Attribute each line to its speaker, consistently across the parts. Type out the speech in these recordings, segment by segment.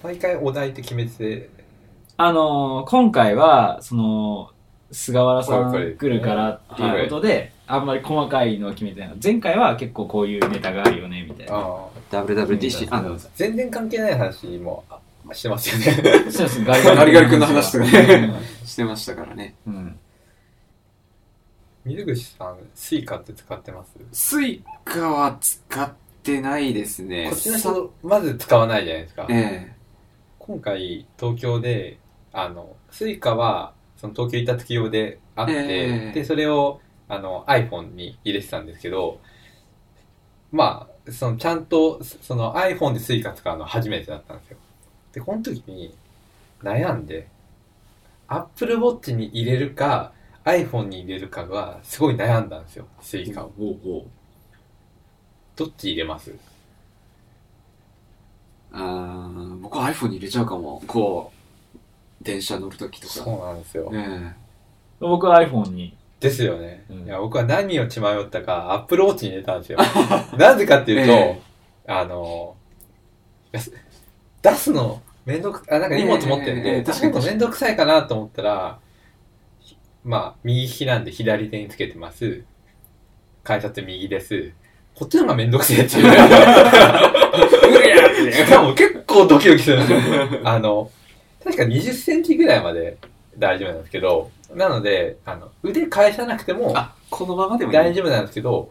Speaker 1: 毎回お題って決めて
Speaker 2: あのー今回は、その、菅原さん来るからっていうことで、あんまり細かいのは決めてないの。前回は結構こういうネタがあるよね、みたいな。
Speaker 1: あ
Speaker 3: WWDC、あの、
Speaker 1: 全然関係ない話もあしてますよね。
Speaker 2: そうです、ガ
Speaker 3: ガリガリ君の話とかね、してましたからね。
Speaker 2: うん。
Speaker 1: 水口さん Suica って使ってます？
Speaker 3: Suica は使ってないですね。
Speaker 1: こっちの人まず使わないじゃないですか、
Speaker 3: え
Speaker 1: 今回東京であの Suica はその東京行った時用であって、
Speaker 3: ええ。
Speaker 1: でそれをあの iPhone に入れてたんですけどまあそのちゃんとその iPhone でスイカ使うのは初めてだったんですよ。でこの時に悩んで Apple Watch に入れるか iPhone に入れるかがすごい悩んだんですよスイ
Speaker 3: え
Speaker 1: カを。どっち入れます？
Speaker 3: あー僕は iPhone に入れちゃうかも。こう、電車乗るときと
Speaker 1: そう
Speaker 3: か。
Speaker 1: なんですよ、
Speaker 3: え。
Speaker 2: 僕は iPhone に。
Speaker 1: ですよね、
Speaker 2: うん。
Speaker 1: いや僕は何を血迷ったかアップルウォッチに入れたんですよ。なぜかっていうと、
Speaker 3: え
Speaker 1: あの出すのめんどくあなんか荷物持ってるんで、
Speaker 3: ええ確かに
Speaker 1: 出すのめんどくさいかなと思ったらまあ右利きなんで左手につけてます。改札右です。こっちの方がめんどくせえっていう しかも結構ドキドキするんですよ あの確か20センチぐらいまで大丈夫なんですけどなのであの腕返さなくても
Speaker 3: あ、このままでもいい。
Speaker 1: 大丈夫なんですけど、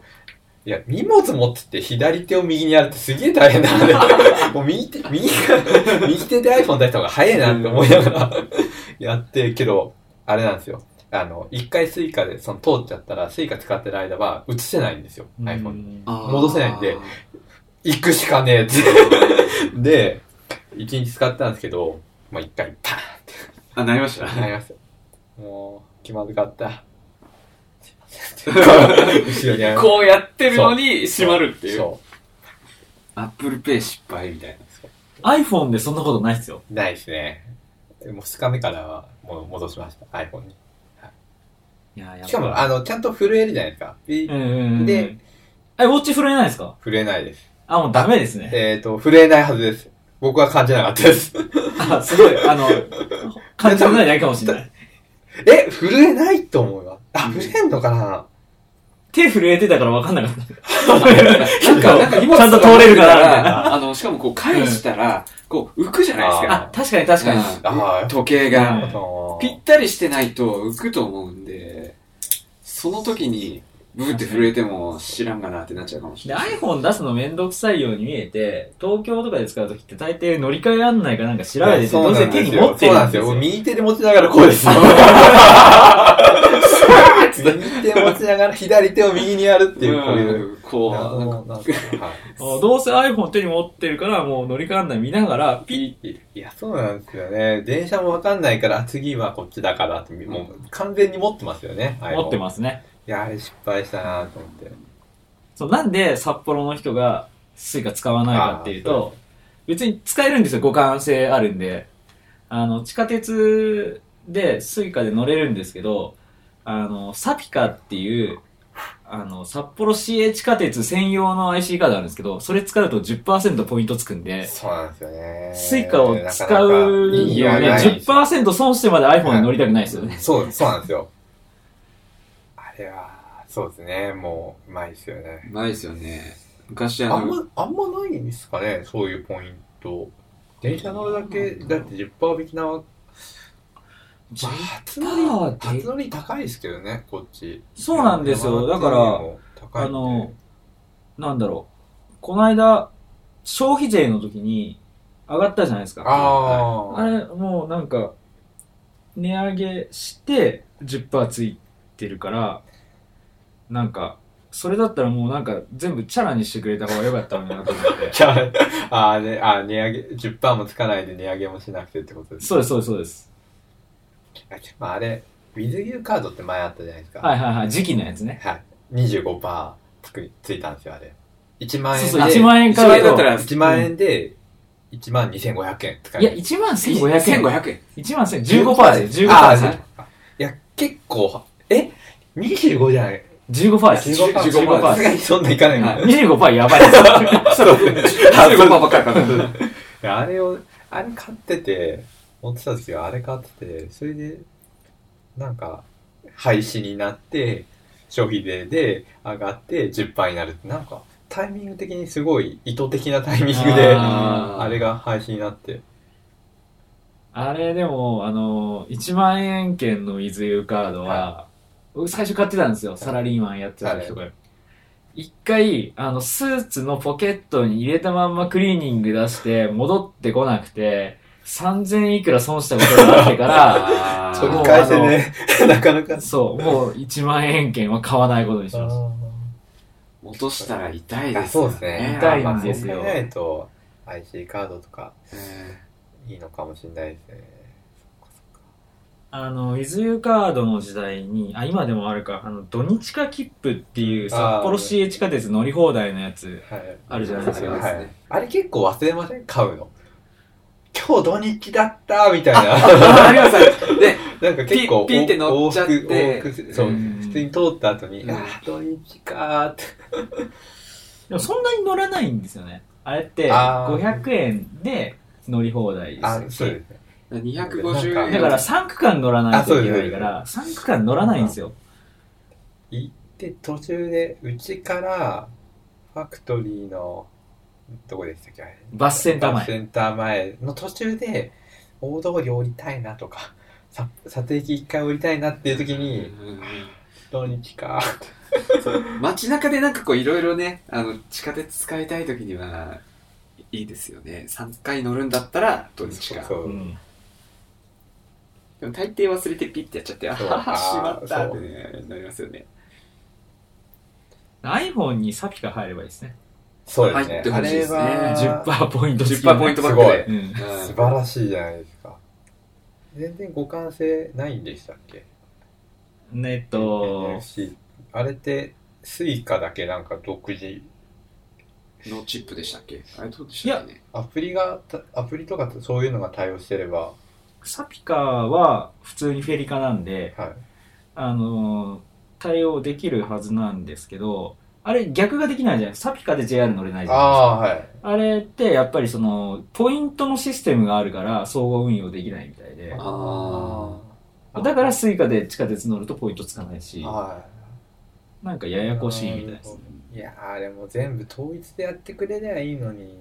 Speaker 1: いや、荷物持ってって左手を右にやるってすげえ大変なので、もう右手、右が、右手で iPhone 出した方が早いなって思いながらやって、けど、あれなんですよ。あの、一回 Suica でその通っちゃったら、 Suica 使ってる間は移せないんですよ、iPhone に。戻せないんで。行くしかねえって。で、一日使ったんですけど、まあ一回パーンって
Speaker 3: あ、なりました。
Speaker 1: なりました。もう、気まずかった。すいませんって。後ろにある
Speaker 3: こうやってるのに閉まるっていう。
Speaker 1: そ
Speaker 3: Apple Pay 失敗みたい
Speaker 2: iPhone でそんなことないっすよ。
Speaker 1: う。ないですね。もう2日目からはもう戻しました、iPhone に。
Speaker 2: いや、や
Speaker 1: しかも、あの、ちゃんと震えるじゃないですか。で、
Speaker 2: え、ウォッチ震えないですか？
Speaker 1: 震えないです。
Speaker 2: あ、もうダメですね。
Speaker 1: えっ、と、震えないはずです。僕は感じなかったです。
Speaker 2: あ、すごい、あの、感じてないだけかもしれない。
Speaker 1: え、震えないと思うわ。あ、震えんのかな？
Speaker 2: 手震えてたから分かんなかった。
Speaker 3: なんか、なんか荷物
Speaker 2: ちゃんと通れるから
Speaker 3: あの、しかもこう返したら、こう浮くじゃないです
Speaker 1: あ
Speaker 3: か。
Speaker 2: あ、確かに確かに。
Speaker 1: あ
Speaker 3: うん時計が。ぴったりしてないと浮くと思うんで、その時に、ブーって震えても知らんがなってなっちゃうかもし
Speaker 2: で、
Speaker 3: れない。
Speaker 2: iPhone 出すのめんどくさいように見えて、東京とかで使うときって大抵乗り換え案内かなんか調べてて、
Speaker 1: そう
Speaker 2: どうせ。手に持って
Speaker 1: そうなんですよ。
Speaker 2: るんですよ。
Speaker 1: 右手で持ちながらこうですよ。右手持ちながら左手を右にやるっていう、こういう。
Speaker 3: うんこう、
Speaker 1: 謎
Speaker 3: なん
Speaker 2: どうせ iPhone 手に持ってるから、もう乗り換え案内見ながら、ピ
Speaker 1: いいや、そうなんですよね。電車もわかんないから、あ次はこっちだからって、もう完全に持ってますよね。
Speaker 2: ッ持って
Speaker 1: す。
Speaker 2: ますね。
Speaker 1: いや、あれ失敗したなと思って。
Speaker 2: そう、なんで札幌の人がスイカ使わないかっていうと、別に使えるんですよ、互換性あるんで。あの、地下鉄でスイカで乗れるんですけど、あの、サピカっていう、あの、札幌市営地下鉄専用の IC カードあるんですけど、それ使うと10%ポイントつくんで、
Speaker 1: そうなんですよね。
Speaker 2: スイカを使う
Speaker 1: なかなか
Speaker 2: の
Speaker 1: 意義が
Speaker 2: ね、
Speaker 1: ない
Speaker 2: 10%損してまで iPhone に乗りたくないですよね。
Speaker 1: そう、そうなんですよ。あれは、そうですね。もう、うまいですよね。
Speaker 3: うまいですよね。昔あの、
Speaker 1: あんま、あんまないんですかね、そういうポイント。電車乗るだけ、だって10%引きなわ、まあ、初乗り、
Speaker 2: 10%で
Speaker 1: 初乗り高いですけどね、こっち。
Speaker 2: そうなんですよだから
Speaker 1: 山手よりも高いんで
Speaker 2: あの、なんだろう。この間、消費税の時に上がったじゃないですか。
Speaker 1: ああ、
Speaker 2: あれ、もうなんか、値上げして10%ついてるから、なんか、それだったらもうなんか全部チャラにしてくれた方が良かったのになと思って。
Speaker 1: じゃあ、あーね、あー値上げ、10%もつかないで値上げもしなくてってことです。
Speaker 2: そうです、そうです、そうです。
Speaker 1: まあ、あれ、ウィズユーカードって前あったじゃないですか。
Speaker 2: はいはいはい。時期のやつね。
Speaker 1: はい。25%つくついたんですよ、あれ。1万円で。
Speaker 2: そうそう、1万円から
Speaker 3: 1万円だったら
Speaker 1: 1万円で、1万2500円使
Speaker 2: いや、1万1500円。
Speaker 3: 1500円。
Speaker 2: 1万1000、15%です。15%
Speaker 1: あ
Speaker 2: ですよ。
Speaker 1: ーいや、結構、え ?25 じゃない
Speaker 2: 15%です。
Speaker 1: 15%。
Speaker 3: 15%
Speaker 1: さすがにそんないかないもん
Speaker 2: 25%やばいです。
Speaker 3: そう、15%ばっかりかかる。
Speaker 1: いやあれを、あれ買ってて、持ってた時はあれ買ってて、それで、なんか、廃止になって、消費税で上がって10%になるって、なんか、タイミング的にすごい意図的なタイミングで、
Speaker 2: あ
Speaker 1: あれが廃止になって。
Speaker 2: あれでも、あの、1万円券の WithYou カードは、
Speaker 1: は
Speaker 2: 僕最初買ってたんですよ。サラリーマンやってた時とか。一回、あの、スーツのポケットに入れたまんまクリーニング出して、戻ってこなくて、3000いくら損したことがあってから、
Speaker 3: あ
Speaker 1: 取り
Speaker 2: もう
Speaker 1: 返せね、なかなか。
Speaker 2: そう、もう1万円券は買わないことにしまし
Speaker 3: 落としたら痛い
Speaker 1: あ
Speaker 3: ですよ
Speaker 1: そうですね。
Speaker 2: 痛いんですよ
Speaker 1: まあないと、IC カードとか
Speaker 3: え
Speaker 1: いいのかもしれないですね。
Speaker 2: た。あの、WithYou カードの時代に、あ、今でもあるか、あの、土日化切符っていう札幌市営地下鉄乗り放題のやつ、
Speaker 1: はい。
Speaker 2: あるじゃないですか
Speaker 1: はい。あれ結構忘れません？買うの？今日土日だったみたいな。
Speaker 3: ありますで、
Speaker 1: なんか結構
Speaker 3: ピッピッて乗っちゃって
Speaker 1: そう、
Speaker 2: うん
Speaker 1: 普通に通った後に、
Speaker 3: うん
Speaker 1: ああ、土日かーって。
Speaker 2: でもそんなに乗らないんですよね。あれって、
Speaker 1: あー
Speaker 2: 500円で乗り放題ですよ
Speaker 1: あ、そうですね。
Speaker 3: 250円。
Speaker 2: だから3区間乗らないといけないから、3区間乗らないんですよ。
Speaker 1: 行って途中で、うちから、ファクトリーの、どこでしたっけ
Speaker 2: バスセンター前
Speaker 1: バスセンター前の途中で、大通り降りたいなとか、さ撮影機一回降りたいなっていう時に、土日か
Speaker 3: 街中でなんかこういろいろね、あの、地下鉄使いたい時には、いいですよね。3回乗るんだったら土日か。
Speaker 1: そう
Speaker 2: うん
Speaker 3: でも大抵忘れてピッてやっちゃって、あ
Speaker 1: そう
Speaker 3: はは、しまった
Speaker 1: そう
Speaker 3: ってね、なりますよね。
Speaker 2: iPhone にサピカ入ればいいですね。
Speaker 1: そうですね。
Speaker 3: 入ってほしいですね
Speaker 1: あれは
Speaker 2: 10%ポイント付き
Speaker 3: 10%ポイントバックで。
Speaker 2: うん。
Speaker 3: うん
Speaker 1: 素晴らしいじゃないですか。全然互換性ないんでしたっけ？
Speaker 2: えっと、
Speaker 1: NFC あれって、スイカだけなんか独自、
Speaker 3: のチップでしたっけ？あれどうでしたっけね？
Speaker 1: アプリが、たアプリとかそういうのが対応してれば、
Speaker 2: サピカは普通にフェリカなんで、
Speaker 1: はい。
Speaker 2: あのー対応できるはずなんですけど、あれ逆ができないじゃない。サピカで JR 乗れないじゃないですか。
Speaker 1: ああ、はい。
Speaker 2: あれってやっぱりその、ポイントのシステムがあるから総合運用できないみたいで。
Speaker 3: あ
Speaker 1: あ
Speaker 2: だからスイカで地下鉄乗るとポイントつかないし、
Speaker 1: は
Speaker 2: なんか
Speaker 1: い。
Speaker 2: ややこしいみたいです。
Speaker 1: いやー、でも全部統一でやってくれりゃいいのに、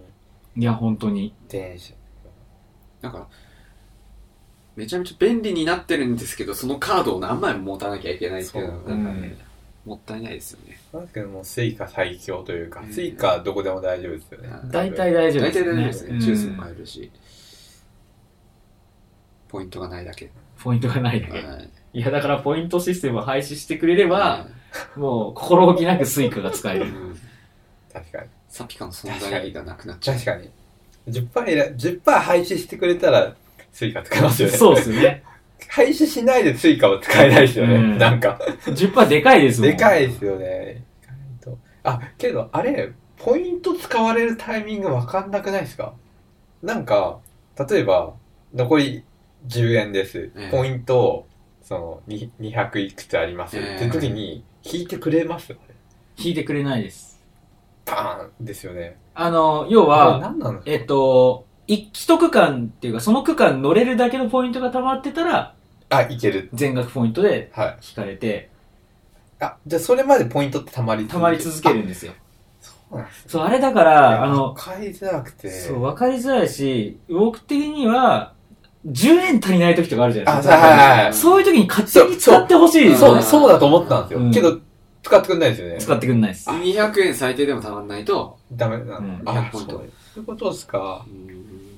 Speaker 2: いや、本当に。
Speaker 1: 電車。
Speaker 3: なんか、めちゃめちゃ便利になってるんですけど、そのカードを何枚も持たなきゃいけないっていうのが、なんかね、もったいないですよね。
Speaker 1: なんですけどもうスイカ最強というか、
Speaker 3: うん
Speaker 1: スイカどこでも大丈夫ですよね。
Speaker 3: うん
Speaker 2: 大体大丈夫
Speaker 3: 大
Speaker 2: です、ね。
Speaker 3: 体大丈夫ですね。
Speaker 2: うん
Speaker 3: ジュースも買えるし。ポイントがないだけ。
Speaker 2: ポイントがないだけ。
Speaker 3: はい
Speaker 2: いや、だからポイントシステムを廃止してくれれば、もう心置きなくスイカが使える。
Speaker 3: うん
Speaker 1: 確かに。
Speaker 3: サピカの存在意義がなくなっちゃう。
Speaker 1: 確かに。10%いら、10%廃止してくれたら、スイカ使えますよね。
Speaker 2: そうですよね。
Speaker 1: 廃止しないでスイカは使えないですよね。
Speaker 2: うん
Speaker 1: なんか。
Speaker 2: 10%でかいですもん。
Speaker 1: でかいですよね。あ、けど、あれ、ポイント使われるタイミングわかんなくないですか？なんか、例えば、残り10円です。
Speaker 3: ええ
Speaker 1: ポイント、その、に200いくつあります。
Speaker 3: ええ
Speaker 1: って時に、引いてくれます。
Speaker 2: 引いてくれないです。
Speaker 1: バーンですよね。
Speaker 2: あの、要は、えっと、一一区間っていうか、その区間乗れるだけのポイントが溜まってたら、
Speaker 1: あ、いける。
Speaker 2: 全額ポイントで
Speaker 1: はい。
Speaker 2: 引かれて、
Speaker 1: あ、じゃあそれまでポイントって溜まり
Speaker 2: 溜まり続けるんですよ。
Speaker 1: そうなんですね
Speaker 2: そう、あれだから、あの、
Speaker 1: 買いづらくて。
Speaker 2: そう、わかりづらいし、僕的には、10円足りない時とかあるじゃない
Speaker 1: あ、
Speaker 2: ですか。
Speaker 1: はいはいはい。
Speaker 2: そういう時に勝手に使ってほしいです
Speaker 1: そう、
Speaker 2: よね。
Speaker 1: そうだと思ったんですよ。
Speaker 2: うん
Speaker 1: けど、使ってくんないですよね。
Speaker 2: 使ってくんないです。
Speaker 3: 200円最低でもたまんないと、
Speaker 1: ダメなの。
Speaker 2: うん
Speaker 1: あ、
Speaker 3: 200ポ
Speaker 1: そう
Speaker 3: イント
Speaker 1: いうことですか。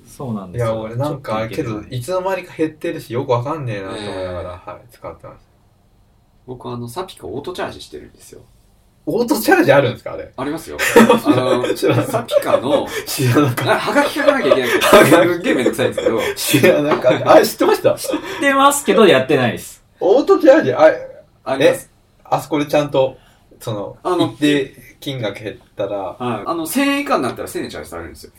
Speaker 2: そうなんですよ。
Speaker 1: いや、俺なんか、けど、いつの間にか減ってるし、よくわかんねえなと思いながら、はい、使ってます。
Speaker 3: 僕はあの、サピカオートチャージしてるんですよ。
Speaker 1: オートチャージあるんですかあれ？
Speaker 3: ありますよ。あの、サピカの、
Speaker 1: 知らなかっ
Speaker 3: あはがき書かなきゃいけない
Speaker 1: はが
Speaker 3: から、すっげえめんどくさいんですけど、
Speaker 1: た。知らなかった。あれ、知ってました？
Speaker 2: 知ってますけど、やってないです。
Speaker 1: オートチャージ、あ、
Speaker 3: あります。
Speaker 1: あそこでちゃんと、その、
Speaker 3: あの
Speaker 1: 一定金額減ったら、
Speaker 3: はい。あの、1000円以下になったら1000円チャージされるんですよ。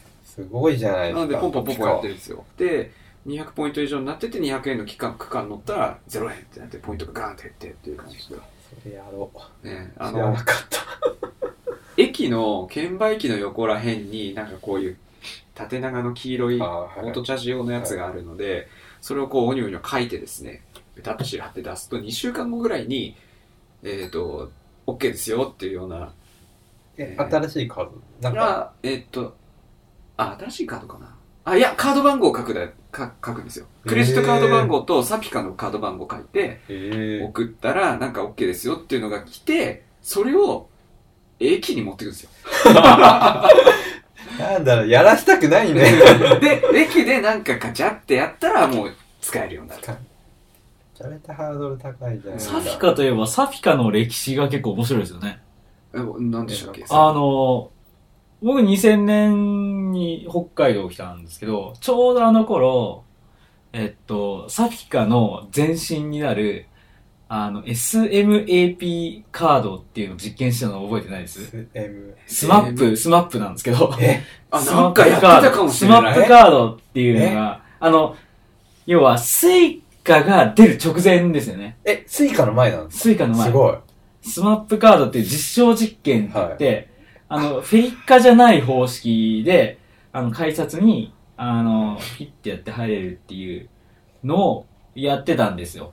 Speaker 1: すごいじゃないですか。
Speaker 3: なので、ポンポンポンポンやってるんですよ。で、200ポイント以上になってて、200円の期間、区間乗ったら0円ってなって、ポイントがガーンって減ってっていう感じで。
Speaker 1: それやろう。
Speaker 3: ね、あの
Speaker 1: 知らな、かった。
Speaker 3: 駅の、券売機の横ら辺になんかこういう縦長の黄色い
Speaker 1: あ
Speaker 3: オ
Speaker 1: ーはい
Speaker 3: ートチャージ用のやつがあるので、それをこう、おにょおにょ書いてですね、ペタッとシール貼って出すと、2週間後ぐらいに、えっ、と、OK ですよっていうような、
Speaker 1: え新しいカードなんか
Speaker 3: が、えっ、と、あ、新しいカードかな。あ、いや、カード番号を書くだ、か書くんですよ。クレジットカード番号とサピカのカード番号書いて、
Speaker 1: えー、
Speaker 3: 送ったら、なんか OK ですよっていうのが来て、それを、駅に持ってくんですよ。
Speaker 1: なんだろう、やらしたくないね。
Speaker 3: で、駅でなんかカチャってやったらもう使えるようになる。
Speaker 1: めちゃめちゃハードル高いじゃないです
Speaker 2: サフィカといえば、サフィカの歴史が結構面白いですよね。
Speaker 3: え、なんでしたっけ？
Speaker 2: あの、僕2000年に北海道来たんですけど、ちょうどあの頃、えっと、サフィカの前身になる、あの、SMAP カードっていうのを実験したの覚えてないです
Speaker 1: ？M
Speaker 2: スマップ、スマップなんですけど、
Speaker 1: え？
Speaker 3: あ、
Speaker 2: ス
Speaker 3: なん
Speaker 2: マップ
Speaker 3: かやってたかもし
Speaker 2: ス
Speaker 3: れない。
Speaker 2: マップカードっていうのが、あの、要は、スイカが出る直前ですよね。
Speaker 1: え、スイカの前なんです
Speaker 2: スイカの前。
Speaker 1: かすごい。
Speaker 2: スマップカードっていう実証実験って言って、あの、フェリカじゃない方式で、あの、改札に、あの、ピッてやって入れるっていうのをやってたんですよ。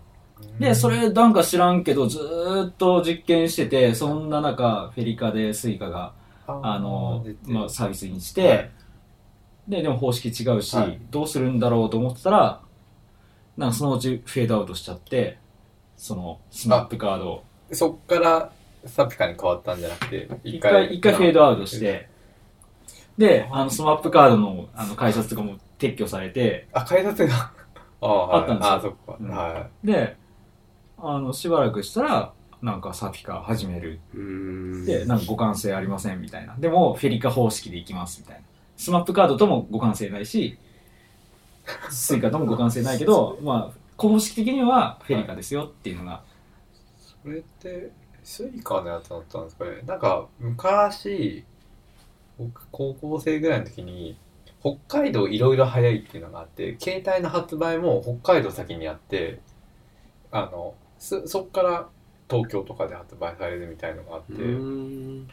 Speaker 2: で、それなんか知らんけど、ずーっと実験してて、そんな中、フェリカでスイカが、あの、まあ、サービスにして、
Speaker 1: はい。
Speaker 2: で、でも方式違うし、
Speaker 1: はい。
Speaker 2: どうするんだろうと思ってたら、なんかそのうちフェードアウトしちゃって、その、スマップカードを。
Speaker 1: そっからサピカに変わったんじゃなくて、
Speaker 2: 一回、一回フェードアウトして、で、あの、スマップカードの、あの、改札とかも撤去されて、
Speaker 1: あ、改札が、ああ、はい
Speaker 2: あったんですよ
Speaker 1: あ、そっか。
Speaker 2: うん
Speaker 1: は
Speaker 2: で、あの、しばらくしたら、なんかサフィカ始める。で、なんか互換性ありませんみたいな。でも、フェリカ方式でいきますみたいな。スマップカードとも互換性ないし、スイカとも互換性ないけど、まあ、公式的にはフェリカですよっていうのが。
Speaker 1: い。それって、スイカのやつだったんですかね。なんか、昔、僕、高校生ぐらいの時に、北海道いろいろ早いっていうのがあって、携帯の発売も北海道先にやって、あの、そ、そっから東京とかで発売されるみたいのがあって、
Speaker 3: ん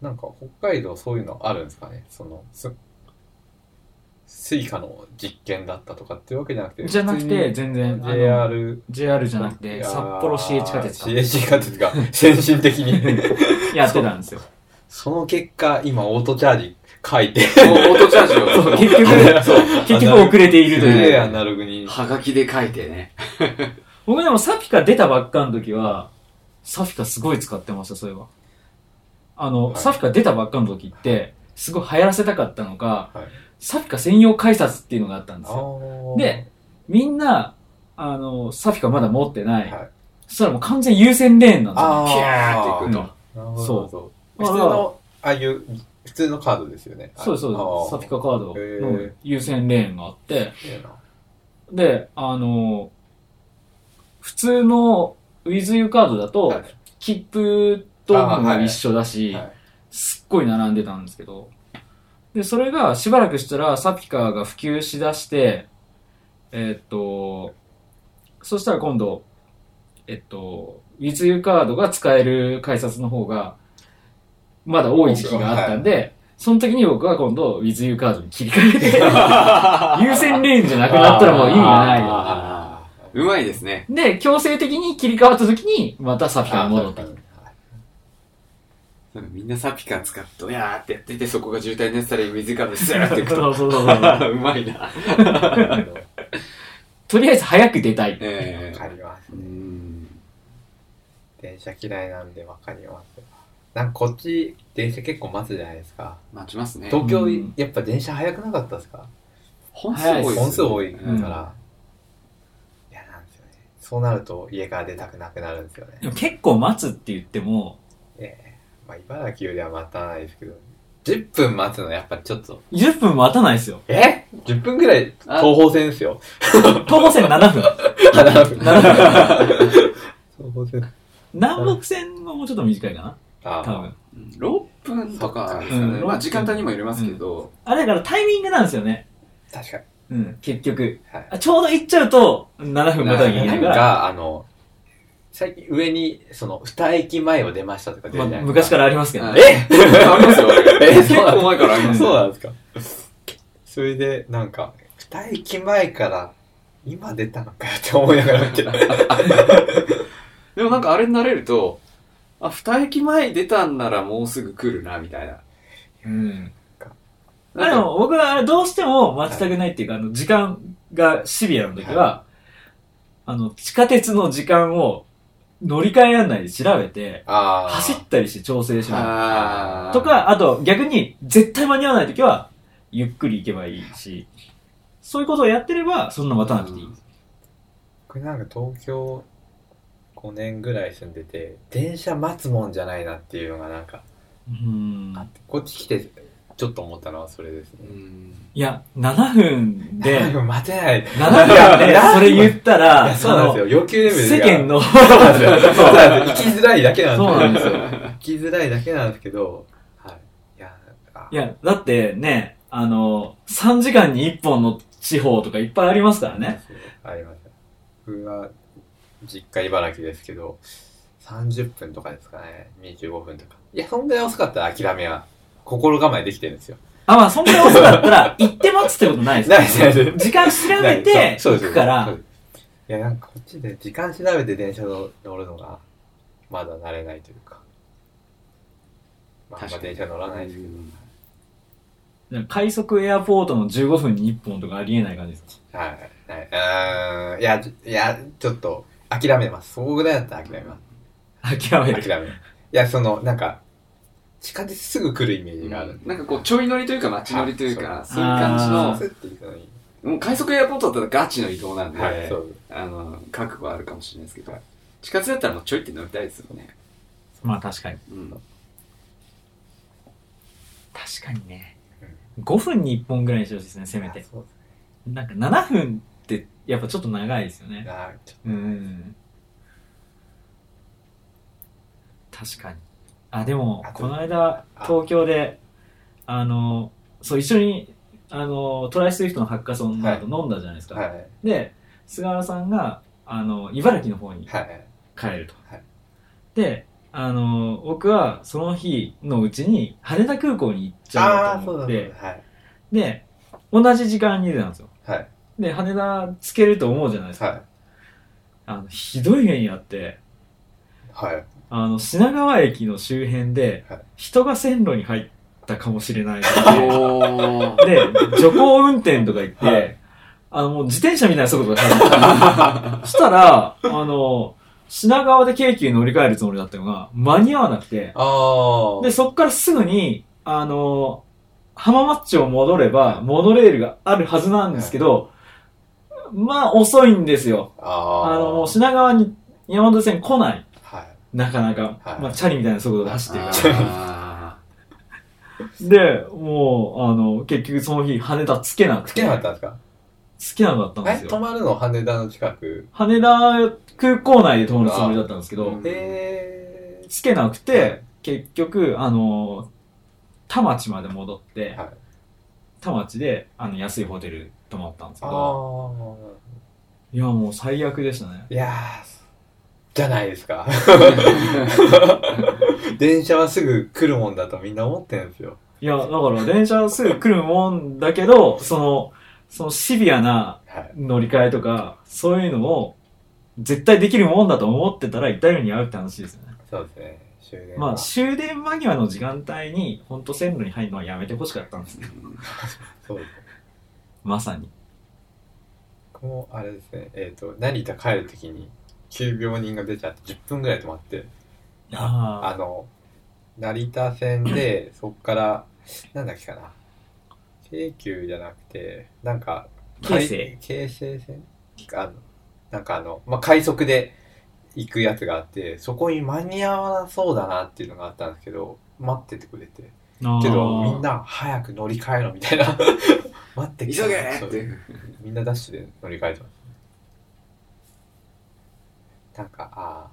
Speaker 1: なんか北海道そういうのあるんですかねその、す、スイカの実験だったとかっていうわけじゃなくて、
Speaker 2: じゃなくて、
Speaker 1: 普
Speaker 2: 全然、
Speaker 1: JR、
Speaker 2: JR じゃなくて、札幌市営地下鉄か
Speaker 1: CA 地下鉄が先進的に。
Speaker 2: やってたんですよ。
Speaker 1: その結果、今オートチャージ書いて、
Speaker 3: オートチャージを
Speaker 2: 結局、結局遅れているという。
Speaker 1: アナログに。
Speaker 3: はがきで書いてね。
Speaker 2: 僕でもサピカ出たばっかの時は、サフィカすごい使ってました、そういえば。あの、
Speaker 1: はい
Speaker 2: サフィカ出たばっかの時って、すごい流行らせたかったのか、
Speaker 1: はい
Speaker 2: サフィカ専用改札っていうのがあったんですよ。で、みんな、あの、サフィカまだ持ってない。
Speaker 1: はい
Speaker 2: そしたらもう完全優先レーンなんですよ。
Speaker 3: ピャーっていくと。
Speaker 2: う
Speaker 1: そう。普通の、ああいう、普通のカードですよね。
Speaker 2: そうです、そうです。サフィカカード
Speaker 1: へ
Speaker 2: の
Speaker 1: ー
Speaker 2: 優先レーンがあって、で、あの、普通の WithYou カードだと、
Speaker 1: はい
Speaker 2: 切符とも一緒だし、
Speaker 1: はい
Speaker 2: すっごい並んでたんですけど、で、それがしばらくしたらサピカが普及しだして、えーっと、そしたら今度、えっと、WithYou カードが使える改札の方が、まだ多い時期があったんで、その時に僕は今度 WithYou カードに切り替えて、優先レーンじゃなくなったらもう意味がない
Speaker 3: うまいですね。
Speaker 2: で、強制的に切り替わった時に、またサピカに戻ってきた。
Speaker 3: なんかみんなサピカ使って、おやーってやってて、そこが渋滞になってたら水かでスーっていくと。
Speaker 2: そうそうそうそう。
Speaker 3: うまいな。
Speaker 2: とりあえず早く出たい。
Speaker 3: え
Speaker 1: わかります
Speaker 3: ー、う。ん。
Speaker 1: 電車嫌いなんでわかります。なんかこっち、電車結構待つじゃないですか。
Speaker 3: 待ちますね。
Speaker 1: 東京
Speaker 2: うん、
Speaker 1: やっぱ電車早くなかったですか？
Speaker 3: 本数多いね
Speaker 1: 本数多いから。
Speaker 2: うん
Speaker 1: 嫌なんですよね。そうなると家から出たくなくなるんですよね
Speaker 2: 結構待つって言っても、
Speaker 1: ええまあ茨城よりは待たないですけど、10分待つのやっぱちょっと、
Speaker 2: 10分待たないですよ。
Speaker 1: え ?10 分ぐらい
Speaker 3: あ
Speaker 1: 東方線ですよ。
Speaker 2: 東方線7分。
Speaker 1: 7分。
Speaker 2: 7分。
Speaker 1: 東方線。
Speaker 2: 南北線はもうちょっと短いかな
Speaker 1: あ
Speaker 2: 多分。
Speaker 3: うん6分とかですかね。
Speaker 2: うん
Speaker 3: まあ時間帯にもよりますけど、
Speaker 2: あれだからタイミングなんですよね。
Speaker 1: 確かに。
Speaker 2: うん、結局。
Speaker 1: はい。
Speaker 2: あちょうど行っちゃうと、7分待たなきゃいけないから。
Speaker 1: が、あの、最近上に、その、二駅前を出ましたとか出るじ
Speaker 2: まあ
Speaker 1: ゃないですか。
Speaker 2: 昔からありますけど
Speaker 3: はい
Speaker 2: ね。
Speaker 1: え
Speaker 3: ありますよ。
Speaker 1: え
Speaker 3: 結構前からあります
Speaker 1: そうなんですか。それで、なんか、二駅前から、今出たのかよって思いながら見てた。
Speaker 3: でもなんかあれになれると、あ、二駅前に出たんならもうすぐ来るな、みたいな。
Speaker 2: うん。
Speaker 3: なんか
Speaker 2: でも僕はどうしても待ちたくないっていうか、あの、時間がシビアな時は、あの、地下鉄の時間を乗り換え案内で調べて。走ったりして調整します。と、か、あと逆に絶対間に合わない時は、ゆっくり行けばいいし、そういうことをやってれば、そんな待たなくていい。
Speaker 1: これなんか東京5年ぐらい住んでて、電車待つもんじゃないなっていうのがなんか
Speaker 2: うん
Speaker 1: こっち来てちょっと思ったのはそれですね。
Speaker 3: うん。
Speaker 2: いや、7分で、
Speaker 1: なんか待てない。
Speaker 2: 7分でそれ言った
Speaker 1: い
Speaker 2: ら、
Speaker 1: や、そうなんですよ。要求レベルが。
Speaker 2: 世間の、
Speaker 1: そうなんですよ。そうなんですよ。生きづらいだけなんですよ。
Speaker 2: そうなんですよ。
Speaker 1: 生きづらいだけなんですけど、はい。いや、あ
Speaker 2: いや、だってね、あの、3時間に1本の地方とかいっぱいありますからね。
Speaker 1: ありました。僕は、実家茨城ですけど、30分とかですかね。25分とか。いや、そんぐらい遅かったら諦めは、心構えできてるんですよ。
Speaker 2: あ、まあ、そんなに遅かったら、行って待つってことないです
Speaker 1: ないですないです
Speaker 2: 時間調べて、行くから
Speaker 1: いや、なんかこっちで時間調べて電車乗るのが、まだ慣れないというか。まあ、あんま電車乗らないですけど。
Speaker 2: 快速エアポートの15分に1本とかありえない感じですか？
Speaker 1: はい。はい。うーん。いや、ちいや、ちょっと、諦めます。そうぐらいだったら諦めます。
Speaker 2: 諦める。
Speaker 1: 諦める。いや、その、なんか、地下鉄すぐ来るイメージがある。
Speaker 3: なんかこう、ちょい乗りというか街乗りというか、
Speaker 1: あ
Speaker 3: そういう感じ
Speaker 2: あ
Speaker 3: の。もう快速エアポートだったらガチの移動なんで、
Speaker 1: はい。
Speaker 3: あの、覚悟あるかもしれないですけど、地下鉄だったらもうちょいって乗りたいですよね。
Speaker 2: まあ確かに。
Speaker 3: うん。
Speaker 2: 確かにね。5分に1本ぐらいにしてほしいですね、せめて。
Speaker 1: そう
Speaker 2: なんか7分って、やっぱちょっと長いですよね。うん。確かに。あ、でもこの間、東京で、あの、そう、一緒に、あの、 try! Swift のハッカソンの後飲んだじゃないですか。
Speaker 1: はい。
Speaker 2: で、菅原さんが、あの、茨城の方に
Speaker 1: はい。
Speaker 2: 帰ると。
Speaker 1: はい
Speaker 2: で、あの、僕はその日のうちに羽田空港に行っちゃ
Speaker 1: ああ、そうだ
Speaker 2: うと思って、
Speaker 1: はい。
Speaker 2: で、同じ時間に出たんですよ。
Speaker 1: はい。
Speaker 2: で、羽田つけると思うじゃないですか。
Speaker 1: はい。
Speaker 2: あの、ひどい目にあって、
Speaker 1: はい。
Speaker 2: あの、品川駅の周辺で
Speaker 1: はい、
Speaker 2: 人が線路に入ったかもしれない。で、徐行運転とか言って、
Speaker 1: はい
Speaker 2: あの、もう自転車みたいな速度で走ってそしたら、あの、品川で京急に乗り換えるつもりだったのが、間に合わなくて、
Speaker 1: ああ。
Speaker 2: で、そっからすぐに、あの、浜松町戻れば、モノレールがあるはずなんですけど、まあ、遅いんですよ。
Speaker 1: ああ。
Speaker 2: あの、もう品川に山手線来ない。
Speaker 1: はい。
Speaker 2: なかなか。
Speaker 1: はい
Speaker 2: まあ、チャリみたいな速度で走ってるから。
Speaker 3: あ
Speaker 2: で、もう、あの、結局その日、羽田つけなくて。
Speaker 1: つけなかったんですか？
Speaker 2: つけなかったんです
Speaker 1: え、泊
Speaker 2: よ。
Speaker 1: まるの羽田の近く？
Speaker 2: 羽田空港内で泊まるつもりだったんですけど。つけなく
Speaker 1: はい
Speaker 2: て、結局、あの、田町まで戻って、
Speaker 1: はい。
Speaker 2: 田町で、あの、安いホテル泊まったんですけ
Speaker 1: あ
Speaker 2: ど、
Speaker 1: あ。
Speaker 2: いや、もう最悪でしたね。
Speaker 1: いやー、じゃないですか。電車はすぐ来るもんだとみんな思ってるんですよ。
Speaker 2: いや、だから電車すぐ来るもんだけど、その、そのシビアな
Speaker 1: はい。
Speaker 2: 乗り換えとか、そういうのを絶対できるもんだと思ってたら痛い目に遭うって話ですよね。
Speaker 1: そうですね。終電は
Speaker 2: まあ、終電間際の時間帯に、本当線路に入るのはやめてほしかったんですね。
Speaker 1: そうですね。
Speaker 2: まさに。
Speaker 1: 僕もあれですね、えっ、と、成田帰るときに、急病人が出ちゃって10分ぐらい止まって、あ
Speaker 2: あ
Speaker 1: の、成田線で、そっから、なんだっけかな。京急じゃなくて、なんか、
Speaker 2: 京成
Speaker 1: 京成線？あの、なんかあの、まあ、快速で行くやつがあって、そこに間に合わなそうだなっていうのがあったんですけど、待っててくれて。
Speaker 2: あ。
Speaker 1: けど、みんな早く乗り換えろみたいな。待って
Speaker 3: 急げーって。
Speaker 1: みんなダッシュで乗り換えてます。なんか、ああ、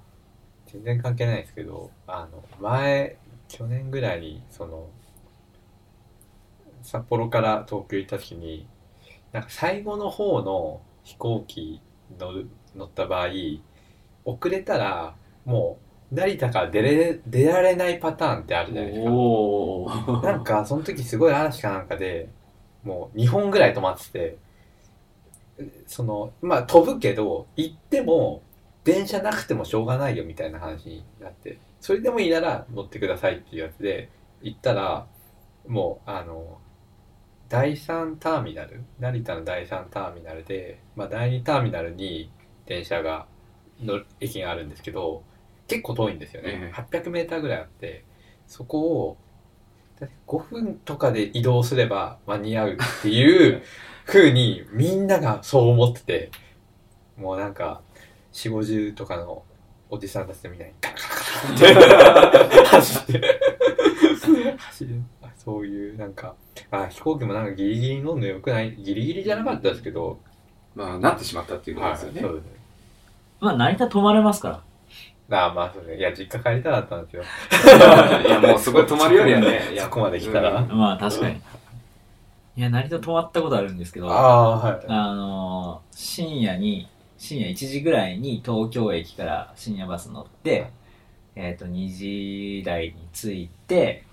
Speaker 1: 全然関係ないですけど、あの、前、去年ぐらいに、その、札幌から東京行った時に、なんか最後の方の飛行機乗る乗った場合、遅れたら、もう、成田から出れ、出られないパターンってあるじゃないですか。なんか、その時すごい嵐かなんかで、もう2本ぐらい止まってて、その、まあ飛ぶけど、行っても、電車なくてもしょうがないよみたいな話になって、それでもいいなら乗ってくださいっていうやつで、行ったら、もう、あの、第3ターミナル、成田の第3ターミナルで、まあ第2ターミナルに電車が、の駅があるんですけど、結構遠いんですよね。800メーターぐらいあって、そこを、だって5分とかで移動すれば間に合うっていう風にみんながそう思ってて、もうなんか、4、50とかのおじさんたちみたいにガラガラガラって走って、走る。そういう、なんか、あ、飛行機もなんかギリギリ乗んのよくないギリギリじゃなかったですけど、
Speaker 3: まあ、なってしまったっていうこと、ですよね。
Speaker 1: そうですね。
Speaker 2: まあ、成田泊まれますから。
Speaker 1: ああまあそうですね。いや、実家帰りたかったんですよ。
Speaker 3: いや、もうそこで止まるよりはね。
Speaker 1: そこまで来たら
Speaker 3: うん
Speaker 2: まあ、確かに。いや、成田泊まったことあるんですけど、あ
Speaker 1: あ、はい。
Speaker 2: あのー深夜に、深夜1時ぐらいに東京駅から深夜バス乗って、えっ、と、2時台に着いて、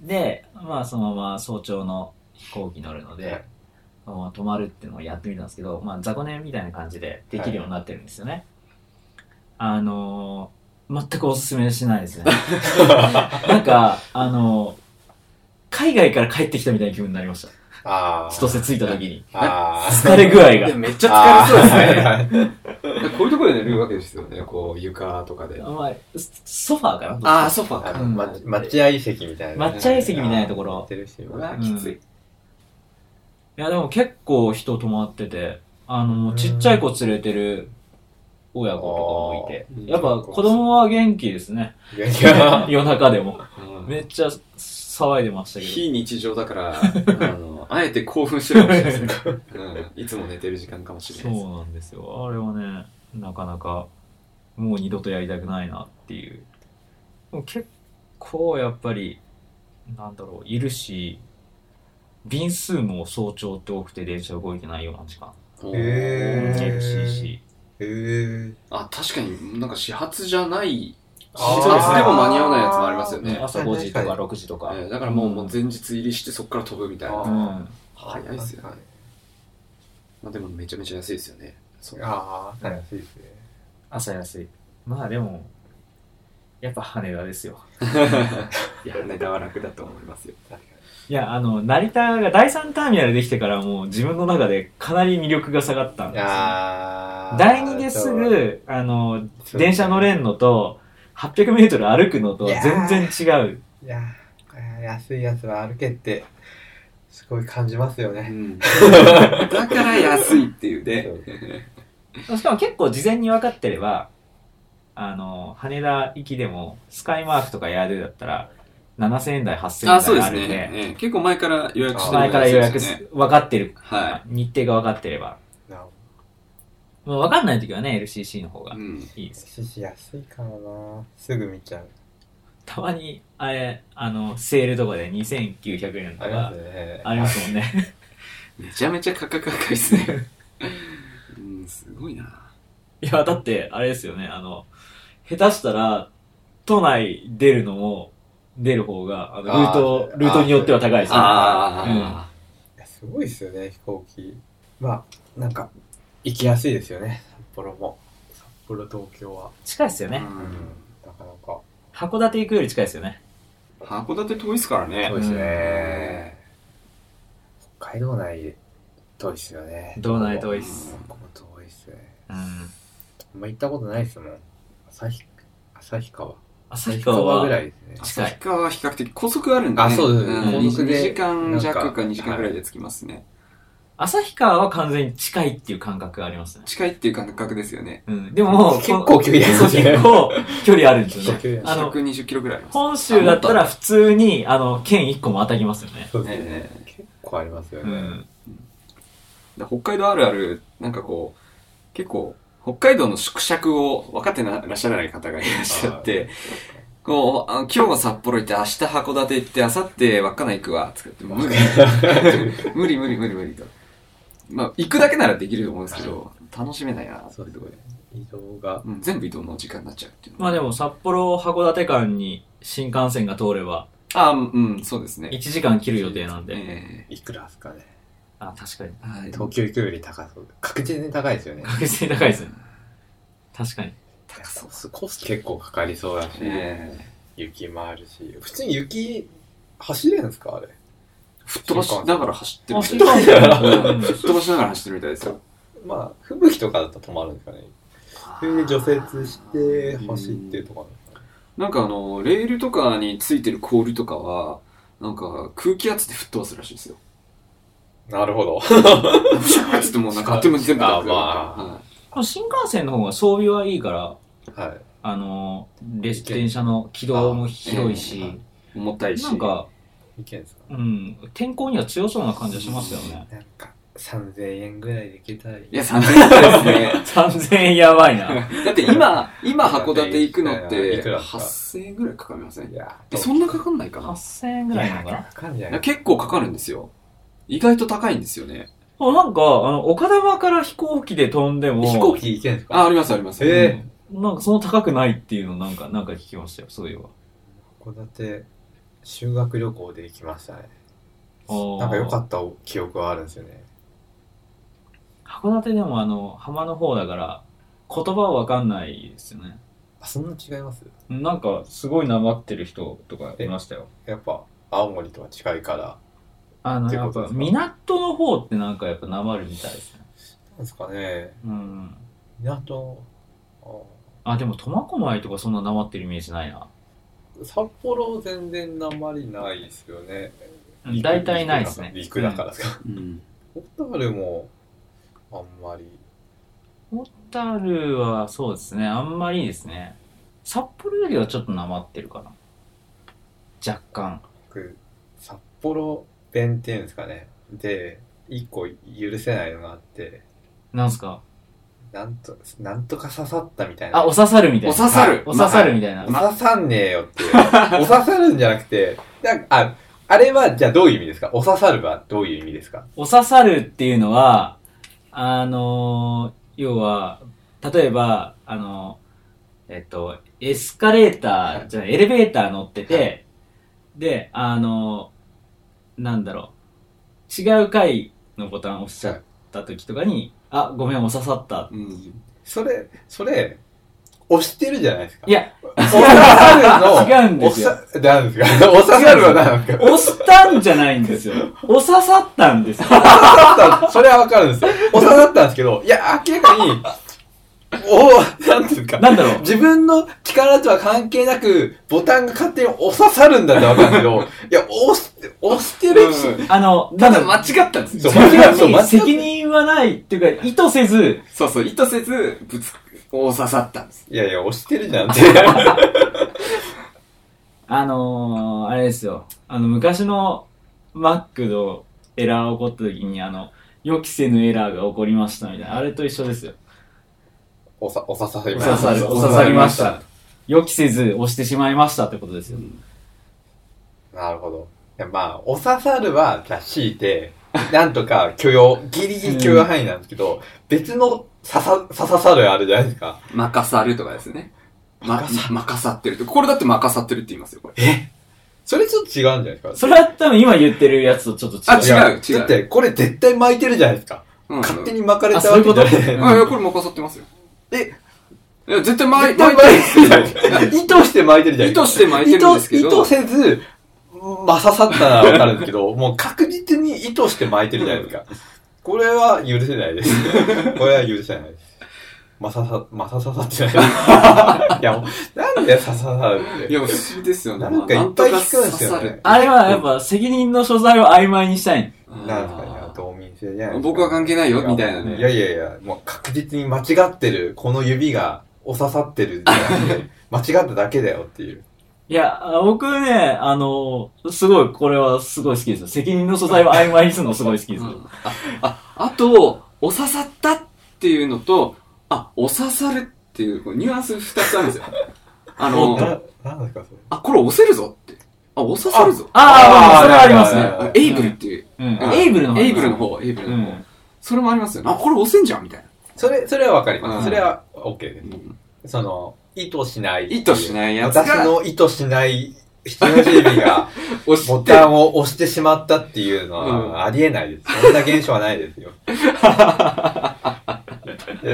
Speaker 2: で、まあ、そのまま早朝の飛行機乗るので、
Speaker 1: はい
Speaker 2: まあ、泊まるっていうのをやってみたんですけど、まあ、雑魚寝みたいな感じでできるようになってるんですよね。あのー全くおすすめしないですね。なんか、あのー海外から帰ってきたみたいな気分になりました。
Speaker 1: ああ。
Speaker 2: 千歳着いた時に。
Speaker 1: ああ。
Speaker 2: 疲れ具合が。
Speaker 3: めっちゃ疲れそうですね。
Speaker 1: はい
Speaker 3: こういうところで寝るわけですよね。こう、床とかで。
Speaker 2: まあ、ソファーかな
Speaker 3: ああ、ソファーか。
Speaker 1: 待合席みたいな。
Speaker 2: 待合席みたいなところ
Speaker 3: きつい。
Speaker 2: いや、でも結構人泊まってて、あの、ちっちゃい子連れてる親子とかもいて
Speaker 3: う、ん
Speaker 2: やっぱ子供は元気ですね。夜中でも。
Speaker 3: うん
Speaker 2: めっちゃ騒いでましたけど。
Speaker 3: 非日常だから、あの、あえて興奮してるかもしれないですね。うん。いつも寝てる時間かもしれないです。
Speaker 2: そうなんですよ。あれはね、なかなか、もう二度とやりたくないなっていう。でも結構やっぱり、なんだろう、いるし、便数も早朝って多くて電車動いてないような時間。
Speaker 1: へー
Speaker 2: いるし、
Speaker 1: へえ。
Speaker 3: あ、確かになんか始発じゃない、始
Speaker 1: あー
Speaker 3: 発でも間に合わないやつもありますよね。
Speaker 2: 朝5時とか6時とか。
Speaker 3: えーだからもうもう前日入りしてそこから飛ぶみたいな。
Speaker 1: あ
Speaker 2: うん。
Speaker 3: 早いっすよね。まあでもめちゃめちゃ安いですよね。そう
Speaker 1: ああ、安いですね。
Speaker 2: 朝安い。まあでも、やっぱ羽田ですよ。
Speaker 3: いや、羽田は楽だと思いますよ。
Speaker 2: いや、あの、成田が第3ターミナルできてからもう自分の中でかなり魅力が下がったんですよ。第2です、ぐ、あの、
Speaker 1: そう
Speaker 2: 電車乗れんのと、800メートル歩くのと全然違う。
Speaker 1: いやー安いやつは歩けって、すごい感じますよね。
Speaker 3: うん。だから安いっていうね。
Speaker 2: しかも結構事前に分かってれば、あの、羽田行きでも、スカイマークとかエアドゥだったら、7000円台、8000
Speaker 3: あ、
Speaker 2: 円
Speaker 3: そうです
Speaker 2: 台あるんで、
Speaker 3: ね。えー結構前から予約してる
Speaker 2: 前から予約分かってる、
Speaker 3: は
Speaker 2: 日程が分かってれば。
Speaker 1: なるほ
Speaker 2: もう分かんない時はね、LCC の方が
Speaker 3: い。うん。
Speaker 2: いいです。
Speaker 1: ど。し安いからなすぐ見ちゃう。
Speaker 2: たまに、あれ、あの、セールとかで2900円とか
Speaker 1: ありますね。
Speaker 2: ありますもんね。
Speaker 3: めちゃめちゃ価格高いですね。うん、すごいな。
Speaker 2: いや、だって、あれですよね、あの、下手したら、都内出るのも、出る方が、あのルート
Speaker 1: あ、ー
Speaker 2: ルートによっては高いですね。
Speaker 3: あ
Speaker 1: いやすごいですよね、飛行機。まあ、なんか、行きやすいですよね、札幌も。札幌、東京は。
Speaker 3: あ。
Speaker 2: 近いですよね。
Speaker 1: うん。なかなか。
Speaker 2: 函館行くより近いですよね。
Speaker 3: 函館遠いですからね。
Speaker 1: そうですね
Speaker 3: え。
Speaker 1: 北海道内、遠いですよね。
Speaker 2: 道内遠いっす
Speaker 1: ここ遠いっすね。
Speaker 2: うん。
Speaker 1: あんま行ったことないですもん。旭、旭川。
Speaker 2: 旭川は、
Speaker 1: ぐらいですね。
Speaker 2: 近い
Speaker 3: 旭川は比較的高速あるんで、ね。
Speaker 1: あそうです
Speaker 3: ん
Speaker 1: 高速で
Speaker 3: 2時間弱か
Speaker 1: なんか
Speaker 3: 2時間ぐらいで着きますね。
Speaker 2: 旭川は完全に近いっていう感覚がありますね。
Speaker 3: 近いっていう感覚ですよね。
Speaker 2: うん。でも、
Speaker 1: 結構距離あり
Speaker 2: そう
Speaker 1: ますね
Speaker 2: 結構距離あるんですよ。ね あの、
Speaker 3: 120キロぐらいあります。
Speaker 2: 本州だったら普通に、あの、県1個も当たりますよね。
Speaker 1: そうですね
Speaker 3: え。
Speaker 1: 結構ありますよね。
Speaker 2: うん。
Speaker 3: で北海道あるある、なんかこう、結構、北海道の縮尺を分かってならっしゃらない方がいらっしゃって、こう、あ今日は札幌行って、明日函館行って、明後日稚内行くわ、つって 無理。無理無理無理無理と。まあ、行くだけならできると思うんですけど、楽しめないな、
Speaker 1: そうですね
Speaker 3: とこで。
Speaker 1: 移動が。
Speaker 3: うん、全部移動の時間になっちゃうっていうの
Speaker 2: まあでも札幌函館間に新幹線が通れば、
Speaker 3: あ、うん、そうですね。
Speaker 2: 1時間切る予定なんで。
Speaker 3: え
Speaker 1: いくらですかね。
Speaker 2: あ、確かに。
Speaker 3: えはい。
Speaker 1: 東京行くより高そう。確実に高いですよね。
Speaker 2: 確実に高いですね。確かに。
Speaker 3: 高そう。
Speaker 1: コスト結構かかりそうだし、
Speaker 3: ええ
Speaker 1: 雪もあるし。普通に雪、走れるんですかあれ？
Speaker 3: 吹っ飛ばしながら走ってる
Speaker 2: あ、
Speaker 3: みたい 吹っ飛ばしながら走ってるみたいですよ。
Speaker 1: まあ、吹雪とかだと止まるんですかね。それで除雪して走ってとかなんですかね。
Speaker 3: なんかあの、レールとかについてる氷とかは、なんか空気圧で吹っ飛ばすらしいですよ。
Speaker 1: なるほど。
Speaker 3: ブシャーってもうなんかあっという間に全部なくな
Speaker 2: 新幹線の方が装備はいいから、
Speaker 1: はい。
Speaker 2: あの、列電車の軌道も広いし、
Speaker 3: 重たいし。
Speaker 2: なんか、
Speaker 1: いけんですか？
Speaker 2: うん、天候には強そうな感じがしますよね。
Speaker 1: なんか、3000円ぐらいで行けたらいい。
Speaker 3: いや、3000円ですね。
Speaker 2: 3000円やばいな。
Speaker 3: だって今、今函館行くのっ
Speaker 1: い
Speaker 3: て、
Speaker 1: くらですか
Speaker 3: 8000円ぐらいかかりません？
Speaker 1: いや、
Speaker 3: え、そんなかかんないかな
Speaker 2: ？8000円ぐらいなのかな
Speaker 1: かかんじゃな
Speaker 3: 結構かかるんですよ。意外と高いんですよね。
Speaker 2: あなんか、あの、岡玉から飛行機で飛んでも、
Speaker 1: 飛行機行けんですか？
Speaker 3: あ、ありますあります。
Speaker 1: え
Speaker 2: うんなんかその高くないっていうのなんか、なんか聞きましたよ、そういえば。
Speaker 1: 函館、修学旅行で行きましたね。なんか良かった記憶はあるんですよね。
Speaker 2: 函館でもあの、浜の方だから、言葉はわかんないですよね。
Speaker 1: あ、そんな違います？
Speaker 2: なんか、すごいなまってる人とかいましたよ。
Speaker 1: やっぱ、青森とは近いから、
Speaker 2: あの、やっぱ、港の方ってなんかやっぱなまるみたいですね。
Speaker 1: なんですかね。
Speaker 2: うん。
Speaker 1: 港、あ
Speaker 2: あ、でも苫小牧とかそんななまってるイメージないな。
Speaker 1: 札幌全然なまりないですよね。
Speaker 2: 大体ないですね。
Speaker 1: 陸だからですか。
Speaker 3: うん。
Speaker 1: 小樽も、あんまり。
Speaker 2: 小樽はそうですね、あんまりですね。札幌よりはちょっとなまってるかな。若干。
Speaker 1: 僕、札幌弁っていうんですかね。で、一個許せないのがあって、
Speaker 2: なんすか？
Speaker 1: なんと、なんとか刺さったみたいな。
Speaker 2: あ、お刺さるみたいな。
Speaker 3: お刺さる
Speaker 2: お刺さるみたいな。
Speaker 1: お刺さんねえよっていう。お刺さるんじゃなくて、なんかあ、あれはじゃあどういう意味ですか？お刺さるはどういう意味ですか？
Speaker 2: お刺さるっていうのは、あのー要は、例えば、あのえっと、エスカレーター、じゃエレベーター乗ってて、で、あのなんだろう、違う階のボタンを押しちゃった時とかに、あ、ごめん、お刺さった。
Speaker 3: うん。
Speaker 1: それ、それ、押してるじゃないですか。
Speaker 2: いや、
Speaker 1: お刺さるの、
Speaker 2: 違うんですよ
Speaker 1: おさ、なんですか？お刺さるは何ですか
Speaker 2: 押したんじゃないんですよ。お刺さったんですよ。
Speaker 1: お刺さった、それはわかるんですよ。お刺さったんですけど、いや、明らかに、おなんていうんですか。
Speaker 2: なんだろう。
Speaker 1: 自分の力とは関係なく、ボタンが勝手に押ささるんだってわかるけど、いや、押し、押してるし、
Speaker 3: うん
Speaker 2: あの、
Speaker 3: ただ
Speaker 2: なんだ
Speaker 3: 間違ったんですよ。
Speaker 1: そう間違っ
Speaker 2: 責任
Speaker 1: そう間違っ
Speaker 2: 責任はないっていうか、意図せず、
Speaker 3: そうそう、意図せず、ぶつ、大刺さったんです。
Speaker 1: いやいや、押してるじゃんって。
Speaker 2: あのー、あれですよ。あの、昔の Mac のエラー起こった時に、あの、予期せぬエラーが起こりましたみたいな、あれと一緒ですよ。
Speaker 1: おさ、お刺さり
Speaker 2: お
Speaker 1: ま
Speaker 2: 刺さる、お刺さりました。予期せず押してしまいましたってことですよ。
Speaker 1: なるほど。まあ、お刺さるは、じゃあ強いて、なんとか許容、ギリギリ許容範囲なんですけど、別の刺さ、刺ささるあるじゃないですか。
Speaker 3: 任さるとかですね。ま、任さってるって。これだって任さってるって言いますよ、これ。
Speaker 1: それちょっと違うんじゃないですか。
Speaker 2: それは多分今言ってるやつとちょっと違う。
Speaker 3: あ違う
Speaker 1: や
Speaker 3: 違う
Speaker 1: だって、これ絶対巻いてるじゃないですか。
Speaker 3: うん
Speaker 1: 勝手に巻かれた
Speaker 2: あそういうこと
Speaker 1: わけじゃない。
Speaker 3: あ、いや、これ任さってますよ。
Speaker 1: え
Speaker 3: いや、絶対巻い
Speaker 1: てる。意図して巻いてるじゃないですか。
Speaker 3: 意図して巻いてるんですけど
Speaker 1: 意図意図せず、まあ刺さったらわかるんですけど、もう確実に意図して巻いてるじゃないですか。これは許せないです。これは許せないです。まささ、まさささってない。いや、もうなんでさささるって。
Speaker 3: いや、不思議ですよね。
Speaker 1: なんかいっぱい聞くんですよね
Speaker 3: まあなんとか刺さる
Speaker 2: あれはやっぱ責任の所在を曖昧にしたい。
Speaker 1: なんですかね、道民性じゃないですか。
Speaker 3: 僕は関係ないよ、みたいなね。
Speaker 1: いやいやいや、もう確実に間違ってる、この指がお刺さってるじゃなくて、間違っただけだよっていう。
Speaker 2: いや、あ僕ね、あの、すごい、これはすごい好きですよ。責任の素材を曖昧にするのすごい好きですよ。
Speaker 3: うんあ、あ、あと、お刺さったっていうのと、あ、お刺さるっていう、ニュアンス二つあるんですよ。あの、
Speaker 1: な、なんですかそれ。
Speaker 3: あ、これ押せるぞって。あ、押ささるぞ。
Speaker 2: ああ、まあそれはありますね。
Speaker 1: あ
Speaker 3: あエイブルっていう。
Speaker 2: エイブルの方。
Speaker 3: エイブルの。方、エイブルの方。
Speaker 2: うん。
Speaker 3: それもありますよね。あ、これ押せんじゃんみたいな。
Speaker 1: それ、それはわかります。
Speaker 3: うん
Speaker 1: それは OK です。
Speaker 3: うん
Speaker 1: その、意図しない。
Speaker 3: 意図しないやつが
Speaker 1: 私の意図しない人差 し指がボタンを押してしまったっていうの
Speaker 3: うん
Speaker 1: はありえないです。そんな現象はないですよ。っ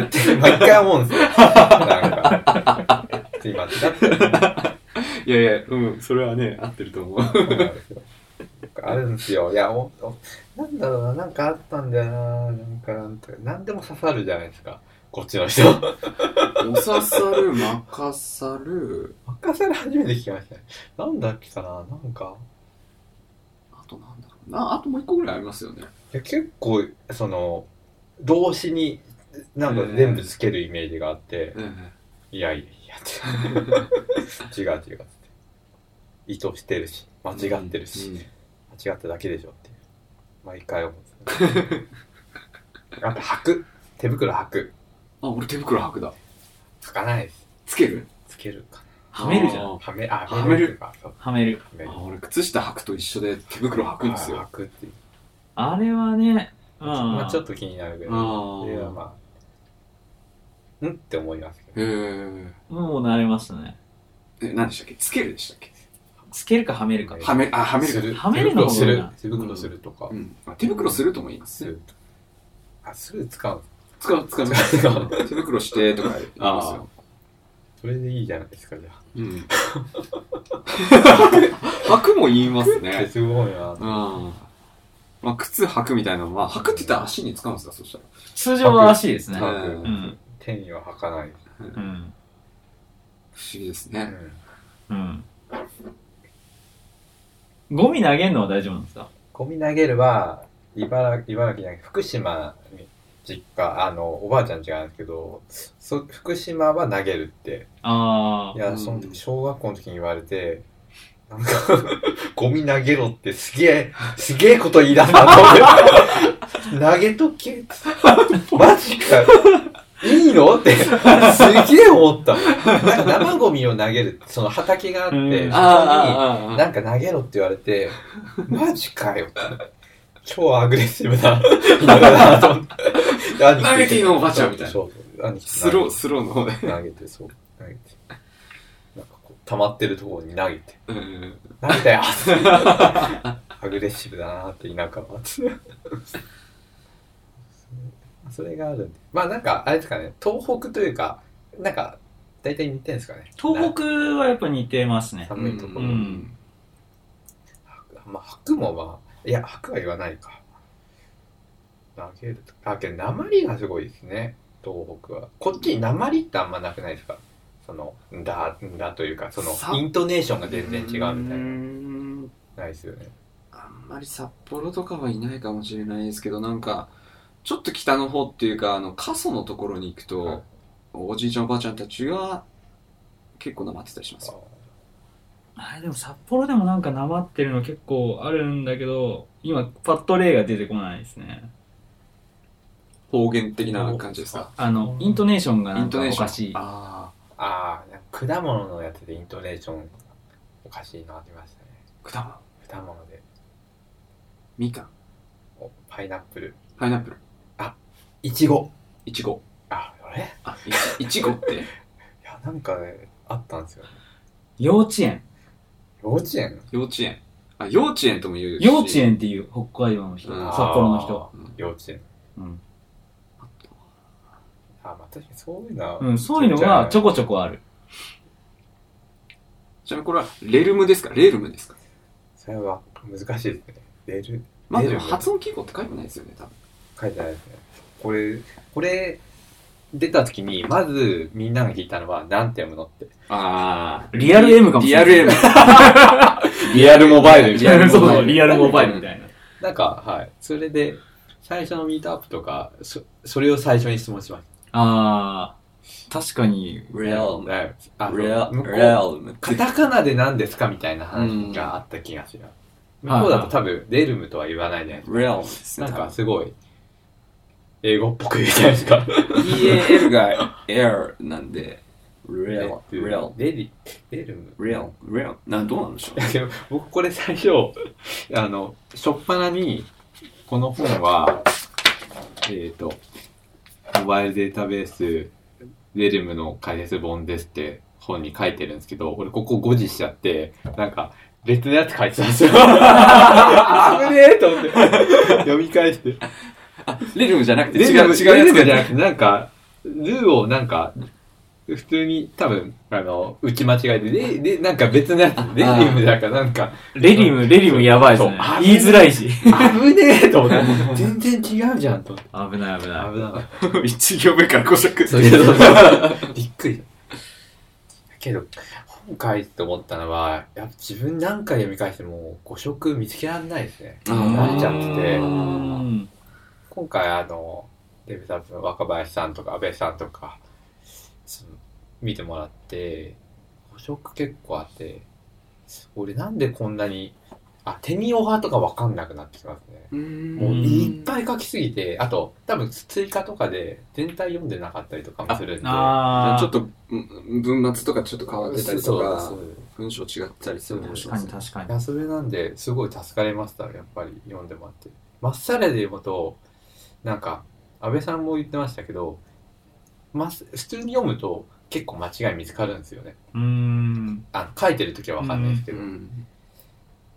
Speaker 1: て毎回思うんですよ。なんか、すいません。
Speaker 3: いやいや、うん、それはね、合ってると思う。
Speaker 1: あるんですよ。いや、おおなんだろうな、なんかあったんだよな。なんか、なんか、なんでも刺さるじゃないですか。こっちの人。
Speaker 3: お刺さる、任さる、
Speaker 1: 任せる初めて聞きましたね。なんだっけかな、なんか。
Speaker 3: あとなんだろうな、あともう一個ぐらいありますよね。
Speaker 1: いや結構、その、動詞に、なんか全部つけるイメージがあって、いやいやいやって。違う違う。意図してるし、間違ってるし、
Speaker 3: うん
Speaker 1: 間違っただけでしょっていう。毎回思うんですよね。あと、履く。手袋履く。
Speaker 3: あ、俺手袋履くだ。
Speaker 1: 履かないです。
Speaker 3: つける？
Speaker 1: つけるか
Speaker 2: はめるじゃん。
Speaker 1: はめ、あ、
Speaker 3: はめる
Speaker 2: はめる。
Speaker 1: はめる
Speaker 3: あ俺靴下履くと一緒で手袋履くんです
Speaker 1: あ
Speaker 3: よ。
Speaker 1: 履くっていう。
Speaker 2: あれはね、うん。
Speaker 1: まあちょっと気になるけど、
Speaker 3: あー
Speaker 1: いやまあ、んって思いますけ
Speaker 3: へ
Speaker 1: ど。
Speaker 3: ー
Speaker 2: もう慣れましたね。
Speaker 3: え、何でしたっけ？つけるでしたっけ？
Speaker 2: つけるかはめるか。
Speaker 3: はめ、あ、はめるか。
Speaker 1: する。
Speaker 2: はめるの
Speaker 1: 手袋する。手袋するとか
Speaker 3: う。ん。あ手袋するとも言います。
Speaker 1: あ、する使うの
Speaker 3: 使う、使う。
Speaker 1: 使う
Speaker 3: 手袋してとか言いますよ。
Speaker 1: それでいいじゃないですか、じゃあ。
Speaker 3: うん。履くも言いますね。
Speaker 1: すごいな。
Speaker 3: うん。まあ、靴履くみたいなのは、履くって言ったら足に使うんですかそしたら。
Speaker 2: 通常は足ですね。うん。
Speaker 1: 手には履かない。
Speaker 2: うん。
Speaker 3: 不思議ですね。
Speaker 1: うん。
Speaker 2: うん。ゴミ投げるのは大丈夫なんですか？
Speaker 1: ゴミ投げるは、茨城、茨城じゃなくて福島に実家、あの、おばあちゃん家なんですけど、そ福島は投げるって。
Speaker 2: ああ。
Speaker 1: いや、
Speaker 3: うん
Speaker 1: その時、小学校の時に言われて、なんか、ゴミ投げろってすげえ、すげえこと言い出すなと思って。投げとけマジかいいの？って、すげえ思った。なんか生ゴミを投げる、その畑があって、
Speaker 2: うん
Speaker 1: そこに、
Speaker 3: あ
Speaker 1: なんか投げろって言われて、マジかよって。超アグレッシブなだなと思って。兄 貴
Speaker 3: 投げていいのおばちゃんみたいな
Speaker 1: そうそう。
Speaker 3: スロー、スローの方で。
Speaker 1: 投げて、そう。投げて。なんかこう、溜まってるところに投げて。
Speaker 3: うん。
Speaker 1: なんだよ アグレッシブだなって田舎は。それがあるんで。まあなんか、あれですかね、東北というか、なんか、大体似てるんですかね。
Speaker 2: 東北はやっぱ似てますね。
Speaker 1: 寒いところ。
Speaker 2: うん
Speaker 1: まあ、白もまあ、いや、白は言わないか。投げるとあ、けど、鉛がすごいですね、東北は。こっちに鉛ってあんまなくないですか？その、んだ、んだというか、その
Speaker 3: さ、
Speaker 1: イントネーションが全然違うみたいな。
Speaker 3: ん
Speaker 1: ないですよね。
Speaker 3: あんまり札幌とかはいないかもしれないですけど、なんか、ちょっと北の方っていうか、あの、過疎のところに行くと、
Speaker 1: はい
Speaker 3: おじいちゃんおばあちゃんたちが結構なまってたりしますよ。
Speaker 2: あれでも札幌でもなんかなまってるの結構あるんだけど、今パッと例が出てこないですね。
Speaker 3: 方言的な感じですか？
Speaker 2: あの、イントネーションが
Speaker 3: イ
Speaker 2: なんか
Speaker 3: ントネーション。
Speaker 2: おかしい。
Speaker 3: あ
Speaker 1: あ果物のやつでイントネーションおかしいのありましたね。
Speaker 3: あ、果物。
Speaker 1: 果物で。
Speaker 3: みかん。
Speaker 1: おパイナップル。
Speaker 3: パイナップル。
Speaker 1: いちご。
Speaker 3: いちご。
Speaker 1: あ、あれ？い
Speaker 3: あ、いちいちごって？
Speaker 1: や、なんかね、あったんですよね。
Speaker 2: 幼稚園。
Speaker 1: 幼稚園？
Speaker 3: 幼稚園。あ、幼稚園とも言うし。
Speaker 2: 幼稚園っていう北海道の人。
Speaker 3: うん
Speaker 2: 札幌の人。
Speaker 3: うん
Speaker 1: 幼稚園。
Speaker 2: うん。
Speaker 1: あ、まあ確かにそういうのは。
Speaker 2: うん、そういうのがちょこちょこある。
Speaker 3: ちなみにこれはレルムですか？レルムですか？
Speaker 1: それは難しいですね。レル、
Speaker 3: まあでも発音記号って書いてないですよね、多分。
Speaker 1: 書いてないですね。これ、これ、出た時に、まずみんなが聞いたのは、なんて読むのって。
Speaker 3: あ
Speaker 2: リアル M かもしれない。
Speaker 3: リアル M。
Speaker 1: リアルモバイルみ
Speaker 3: リアルモバイル
Speaker 2: そうそう、リアルモバイルみたいな。
Speaker 1: なんか、はい。それで、最初のミートアップとか、そそれを最初に質問しまし
Speaker 2: あー、確かに、
Speaker 3: レア
Speaker 1: た。はいあの
Speaker 3: レア
Speaker 1: 向こう
Speaker 3: レアルム。
Speaker 1: カタカナで何ですかみたいな話があった気がする。向こうだと多分、レルムとは言わないじゃないですか。
Speaker 3: レアルですね。
Speaker 1: なんかすごい、英語っぽく言うじゃないですか
Speaker 3: ？EAL が air なんで、レアル、レアル、
Speaker 1: レリ、レルム。
Speaker 3: レアル、レアル。なんどうなんでしょう？
Speaker 1: 僕これ最初、あの、しょっぱなに、この本は、えっ、と、モバイルデータベース、レルムの解説本ですって本に書いてるんですけど、俺ここ誤字しちゃって、なんか、別のやつ書いてたんですよ。危ねえと思って。読み返して。
Speaker 3: レルムじゃなくて
Speaker 1: レ
Speaker 3: 違う、違うやつが
Speaker 1: レムじゃなくて、なんか、ルーをなんか、普通に多分、あの、打ち間違えて、で、で、なんか別のやつ、レリムだかなんか、
Speaker 2: レリム、レリムやばいですね
Speaker 1: そう。
Speaker 2: 言いづらいし。
Speaker 1: 危ねえと思って。全然違うじゃんと。
Speaker 2: 危ない危ない。
Speaker 1: 危なかった。
Speaker 3: 一行目から5色。
Speaker 1: そう そうそうびっくり。けど、本書いて思ったのは、やっぱ自分何回読み返しても誤色見つけられないですね。慣れちゃってて
Speaker 2: う。ん
Speaker 1: 今回あの、デブさん、若林さんとか安倍さんとか、その見てもらって、誤色結構あって、俺なんでこんなに、あ、テニオ派とかわかんなくなってきますね。もういっぱい書きすぎて、あと、多分追加とかで全体読んでなかったりとかもするんで。
Speaker 3: ちょっと、うん文末とかちょっと変わってたりとか文章違ったりする。
Speaker 2: 確かに確かに。
Speaker 1: いや、それなんで、すごい助かりました、やっぱり読んでもらって。まっさらで読むと、なんか、安倍さんも言ってましたけど、まっ普通に読むと結構間違い見つかるんですよね。
Speaker 2: うーん。
Speaker 1: あの書いてる時はわかんないですけど、っ
Speaker 3: うん。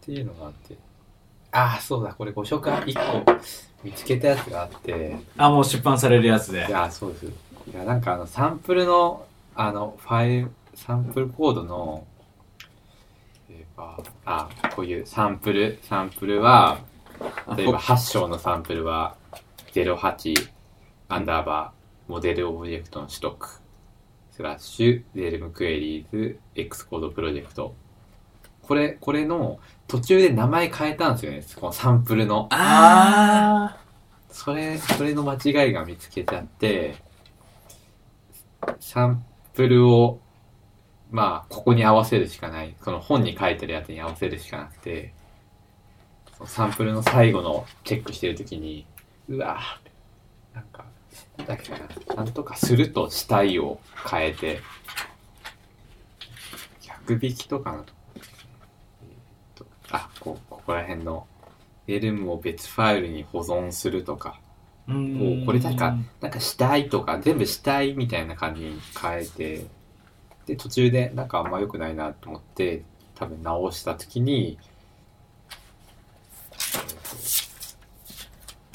Speaker 1: ていうのがあって。ああ、そうだ、これご紹介1個見つけたやつがあって、
Speaker 2: あ、もう出版されるやつで
Speaker 1: い。や、そうです。いや、なんかあの、サンプルの、あの、ファイル、サンプルコードの、あ、こういうサンプル、サンプルは、例えば 8章のサンプルは、08、アンダーバー、モデルオブジェクトの取得、スラッシュ、 Realm Queries、 Xcode プロジェクト。これ、これの途中で名前変えたんですよね。このサンプルの。
Speaker 2: あ
Speaker 1: それ、それの間違いが見つけちゃって、サンプルを、まあ、ここに合わせるしかない。その本に書いてるやつに合わせるしかなくて、サンプルの最後のチェックしてるときに、うわぁ、なんか、なんだっけな、なんとかするとしたいを変えて、逆引きとかのと。こ、えーっと、あ、こう、ここら辺の、エルムを別ファイルに保存するとか、
Speaker 2: ー。う
Speaker 1: こうこれ確か、なんか死体とか、全部死体みたいな感じに変えて、で、途中でなんかあんま良くないなと思って、多分直した時に、えーと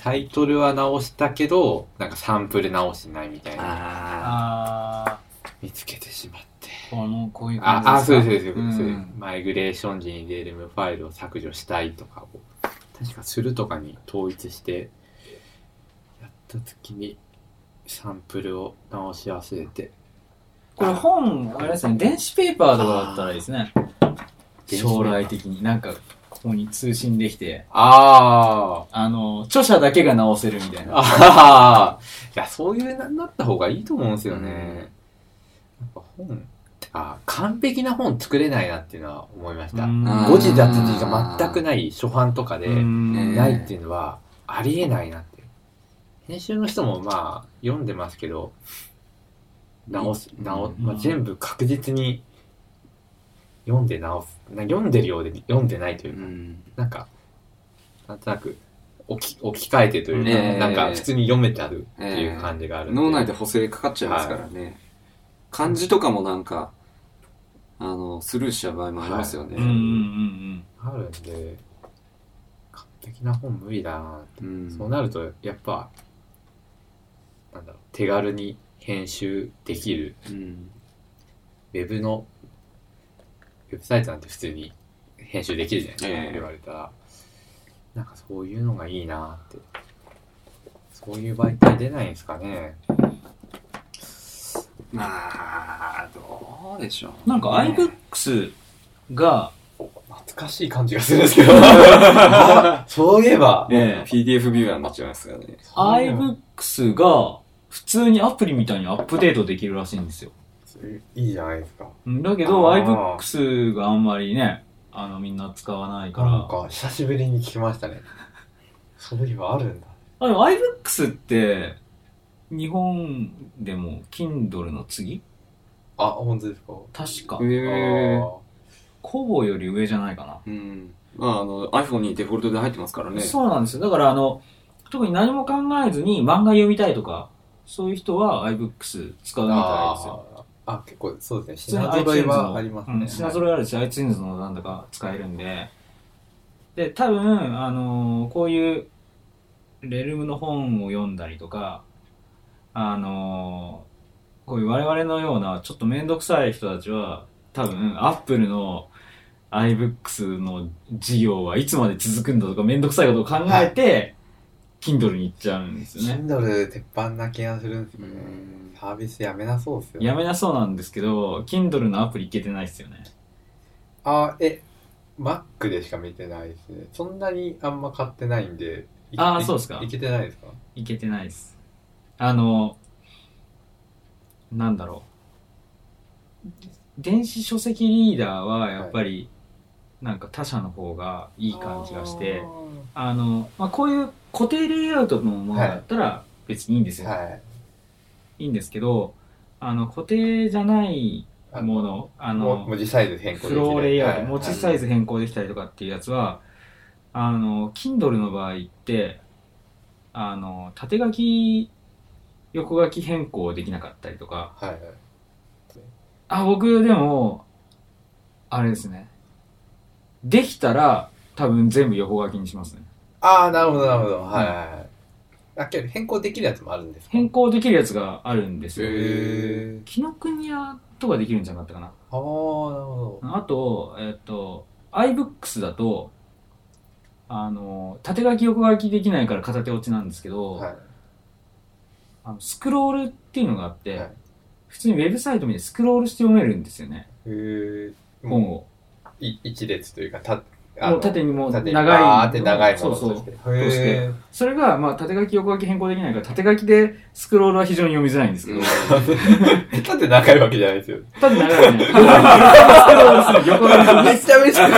Speaker 1: タイトルは直したけど、なんかサンプル直してないみたいな、
Speaker 3: あ
Speaker 2: あ
Speaker 1: 見つけてしまって。
Speaker 2: ー、この、こういう感じ
Speaker 1: あ、あ、そうです、
Speaker 2: か
Speaker 1: そうです、そうです。
Speaker 2: うん。
Speaker 1: マイグレーション時にデルムファイルを削除したいとかを、確かするとかに統一して、やった時に、サンプルを直し忘れて、
Speaker 2: これ本、あれですね、電子ペーパーとかだったらいいですね。
Speaker 1: 電子ペーパー。
Speaker 2: 将来的に。なんか、ここに通信できて、
Speaker 1: あ
Speaker 2: あの、著者だけが直せるみたい
Speaker 1: あ、
Speaker 2: な。
Speaker 1: ああ、いや、そういうななった方がいいと思うんですよね。やっぱ本、あ完璧な本作れないなっていうのは思いました。
Speaker 2: うん
Speaker 3: あ
Speaker 1: 誤字脱字が全くない初版とかで、
Speaker 2: うん
Speaker 1: ないっていうのはありえないなって。編集の人もまあ読んでますけど、直す、直、まあ、全部確実に読んで直す。な読んでるようで読んでないというか、
Speaker 3: うん。
Speaker 1: なんか、なんとなく置き置き換えてというか、
Speaker 3: ええ
Speaker 1: なんか普通に読めちゃうっていう感じがあるんで、
Speaker 3: 脳内で補正かかっちゃいますからね。漢字とかもなんか、あの、スルーしちゃう場合もありますよね。
Speaker 2: うんうんうん
Speaker 1: あるんで、完璧な本無理だなって
Speaker 3: うん
Speaker 1: そうなると、やっぱ、なんだろう、手軽に編集できる、
Speaker 3: うん。
Speaker 1: ウェブの、ウェブサイトなんて普通に編集できるじゃないですか、
Speaker 3: ええ
Speaker 1: 言われたら。なんかそういうのがいいなって。そういう媒体出ないんですかね。
Speaker 3: まあ、どうでしょう、
Speaker 2: うん。なんか iBooks が、
Speaker 1: 懐かしい感じがするんですけど。そういえば、
Speaker 2: ええ
Speaker 3: PDF ビューアーになっちゃいますからね。
Speaker 2: iBooks が普通にアプリみたいにアップデートできるらしいんですよ。
Speaker 1: いいじゃないですか。
Speaker 2: うんだけど iBooks があんまりね、あのみんな使わないか
Speaker 1: なん
Speaker 2: ら。
Speaker 1: か久しぶりに聞きましたね。そういえばあるんだ。
Speaker 2: あ、でも iBooks って、日本でも Kindle の次？
Speaker 1: あ、本当ですか？
Speaker 2: 確か
Speaker 3: へ。え。
Speaker 2: コボより上じゃないかな。
Speaker 3: うん。まあ、あの、iPhone にデフォルトで入ってますからね。
Speaker 2: そうなんですよ。だからあの、特に何も考えずに漫画読みたいとか、そういう人は iBooks 使うみたいですよ。
Speaker 1: ああ、結構そうですね。品揃えは
Speaker 2: の
Speaker 1: ありますね。
Speaker 2: うん品揃えあるし、iTunes のなんだか使えるんで、で、多分、あのーこういう、レルムの本を読んだりとか、あのーこういう我々のようなちょっとめんどくさい人たちは、多分、Apple の iBooks の事業はいつまで続くんだとかめんどくさいことを考えて、Kindle に行っちゃうんですよね。
Speaker 1: Kindle 鉄板な気がするんですよね。サービスやめなそうですよね。
Speaker 2: やめなそうなんですけど、Kindle のアプリいけてないですよね。
Speaker 1: あ、え、Mac でしか見てないですね。そんなにあんま買ってないんで。いい
Speaker 2: あーそうですか
Speaker 1: いけてないですか？
Speaker 2: いけてないです。あの、なんだろう。電子書籍リーダーはやっぱり、なんか他社の方がいい感じがして、あの、まあ、こういう固定レイアウトのものだったら別にいいんですよ。
Speaker 1: はい。
Speaker 2: い、いんですけど、あの、固定じゃない
Speaker 1: あ
Speaker 2: もの、あ
Speaker 1: も
Speaker 2: の、
Speaker 1: 文字サイズ変更できる
Speaker 2: フローレイアウト、
Speaker 1: はい
Speaker 2: 持ちサイズ変更できたりとかっていうやつは、あの、Kindle の場合って、あの、縦書き、横書き変更できなかったりとか、
Speaker 1: はいはい。
Speaker 2: あ、僕でも、あれですね。できたら、多分全部横書きにしますね。
Speaker 1: ああ、なるほど、なるほど。はいはいはい。あ、変更できるやつもあるんですか？
Speaker 2: 変更できるやつがあるんですよ。
Speaker 1: へ
Speaker 2: 紀ノ国屋とかできるんじゃなかったかな。
Speaker 1: ああ、なるほ
Speaker 2: あと、えっと、iBooks だと、あの、縦書き横書きできないから片手落ちなんですけど、
Speaker 1: ど。はい。
Speaker 2: あのスクロールっていうのがあって、
Speaker 1: はい
Speaker 2: 普通にウェブサイト見てスクロールして読めるんですよね、
Speaker 1: へえ。
Speaker 2: 本を。
Speaker 1: い一列というか、た、
Speaker 2: もう縦にもう長い
Speaker 1: バーって長いもの
Speaker 2: そうそう。それが、まあ、縦書き横書き変更できないから、縦書きでスクロールは非常に読みづらいんですけど、
Speaker 1: 縦長いわけじゃないですよ。
Speaker 2: 縦長いよね。横書きスクロールする横書き
Speaker 1: めちゃめちゃ、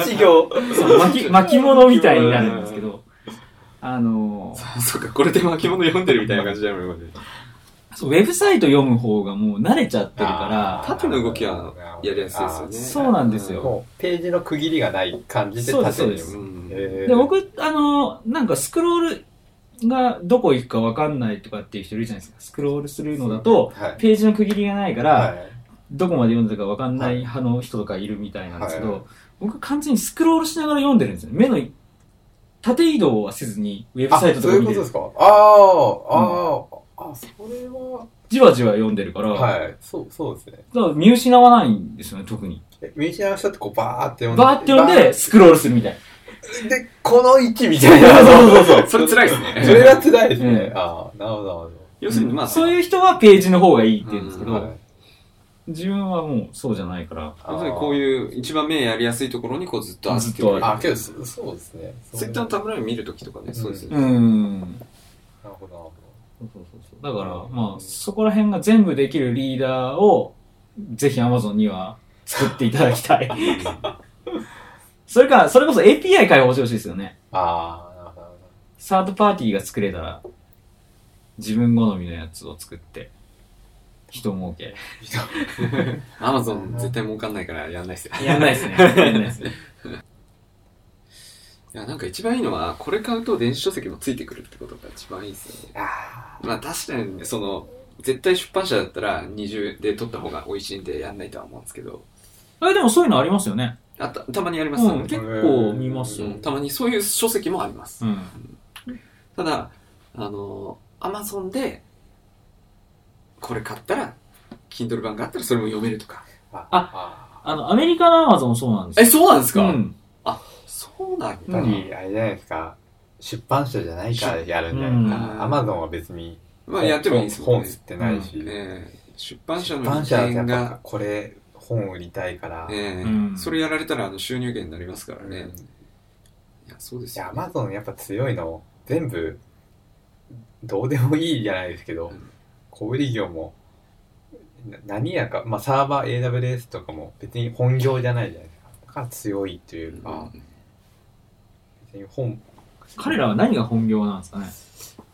Speaker 1: 一行。
Speaker 2: そう巻き巻物みたいになるんですけど、あの。ー
Speaker 3: そうか、これで巻物読んでるみたいな感じだよね。
Speaker 2: そうウェブサイト読む方がもう慣れちゃってるから、
Speaker 3: 縦の動きはやりやすいですよね。
Speaker 2: そうなんですよ。
Speaker 1: もう、ページの区切りがない感じで
Speaker 2: そうです
Speaker 1: 縦に
Speaker 2: そうです。
Speaker 3: うん。
Speaker 1: へー。
Speaker 2: で、僕、あのーなんかスクロールがどこ行くかわかんないとかっていう人いるじゃないですか。スクロールするのだと、
Speaker 1: はい。
Speaker 2: ページの区切りがないから、
Speaker 1: はい。
Speaker 2: どこまで読んでたかわかんない派の人とかいるみたいなんですけど、
Speaker 1: はい。
Speaker 2: 僕完全にスクロールしながら読んでるんですよ。ね。目の縦移動はせずに、ウェブサイト
Speaker 1: あ
Speaker 2: とか見て
Speaker 1: そういうことですか。ああ、ああ、あ、それは、
Speaker 2: じわじわ読んでるから、
Speaker 1: はい。そう、そうですね。
Speaker 2: だから見失わないんですよね、特に。
Speaker 1: え見失う人ってこうバーって読んで。
Speaker 2: バーって読んで、スクロールするみたい。
Speaker 1: で、この位置みたいな。
Speaker 2: そうそうそう。
Speaker 3: それ辛いですね。
Speaker 1: それは辛いですね
Speaker 2: う。ん
Speaker 1: ああ、なるほど、なるほ
Speaker 3: 要するに、まあ、
Speaker 2: そういう人はページの方がいいって言うんですけど、自分はもうそうじゃないから、
Speaker 3: 要するにこういう一番目やりやすいところにこうずっと
Speaker 2: ずっとある
Speaker 1: あ、けど、そそうですね。
Speaker 3: ツイッターのタブライン見るときとかね、そうですよ
Speaker 2: う
Speaker 3: ね。
Speaker 2: ん。
Speaker 1: なるほど、なるほど。
Speaker 2: だから、まあ、そこら辺が全部できるリーダーを、ぜひ Amazon には作っていただきたい。それか、それこそ API 開放してほしいですよね。
Speaker 1: ああ、なるほど。
Speaker 2: サードパーティーが作れたら、自分好みのやつを作って、人儲け。
Speaker 3: アマゾン絶対儲かんないからやんないですよ。
Speaker 2: やんないですね。やんないですね。
Speaker 3: いや、なんか一番いいのは、これ買うと電子書籍もついてくるってことが一番いいですよね。
Speaker 1: あ
Speaker 3: まあ確かにね、その、絶対出版社だったら20で取った方が美味しいんでやんないとは思うんですけど、
Speaker 2: え、でもそういうのありますよね。
Speaker 3: あた、たまにあります
Speaker 2: うん、
Speaker 3: よね。
Speaker 2: 結構見ますよ。
Speaker 3: うんたまにそういう書籍もあります。
Speaker 2: うん。
Speaker 3: ただ、あの、アマゾンで、これ買ったら、Kindle 版があったらそれも読めるとか。
Speaker 1: あ。
Speaker 2: ああの、アメリカの Amazon もそうなんです
Speaker 3: え、
Speaker 2: よ。
Speaker 3: そうなんですか、
Speaker 2: うん。
Speaker 3: そうなん
Speaker 1: やっ
Speaker 3: だ。
Speaker 1: ぱり、あれじゃないですか。出版社じゃないからやるんじゃない
Speaker 3: うん
Speaker 1: か。アマゾンは別に
Speaker 3: まあやってもいいですもんね。
Speaker 1: 本吸ってないし。
Speaker 3: 出版社
Speaker 1: 出
Speaker 3: の利
Speaker 1: 版社だとや
Speaker 3: 権が
Speaker 1: っぱ、これ、本売りたいから。
Speaker 3: ねえ
Speaker 2: うん
Speaker 3: それやられたらあの収入源になりますから
Speaker 1: うん
Speaker 3: ね。いや、そうですよ、
Speaker 1: アマゾンやっぱ強いの、全部、どうでもいいじゃないですけど
Speaker 3: うん、
Speaker 1: 小売業も、な何やか、まあサーバー AWS とかも別に本業じゃないじゃないですか。だから強いっていうか、別に本、
Speaker 2: 彼らは何が本業なんですかね？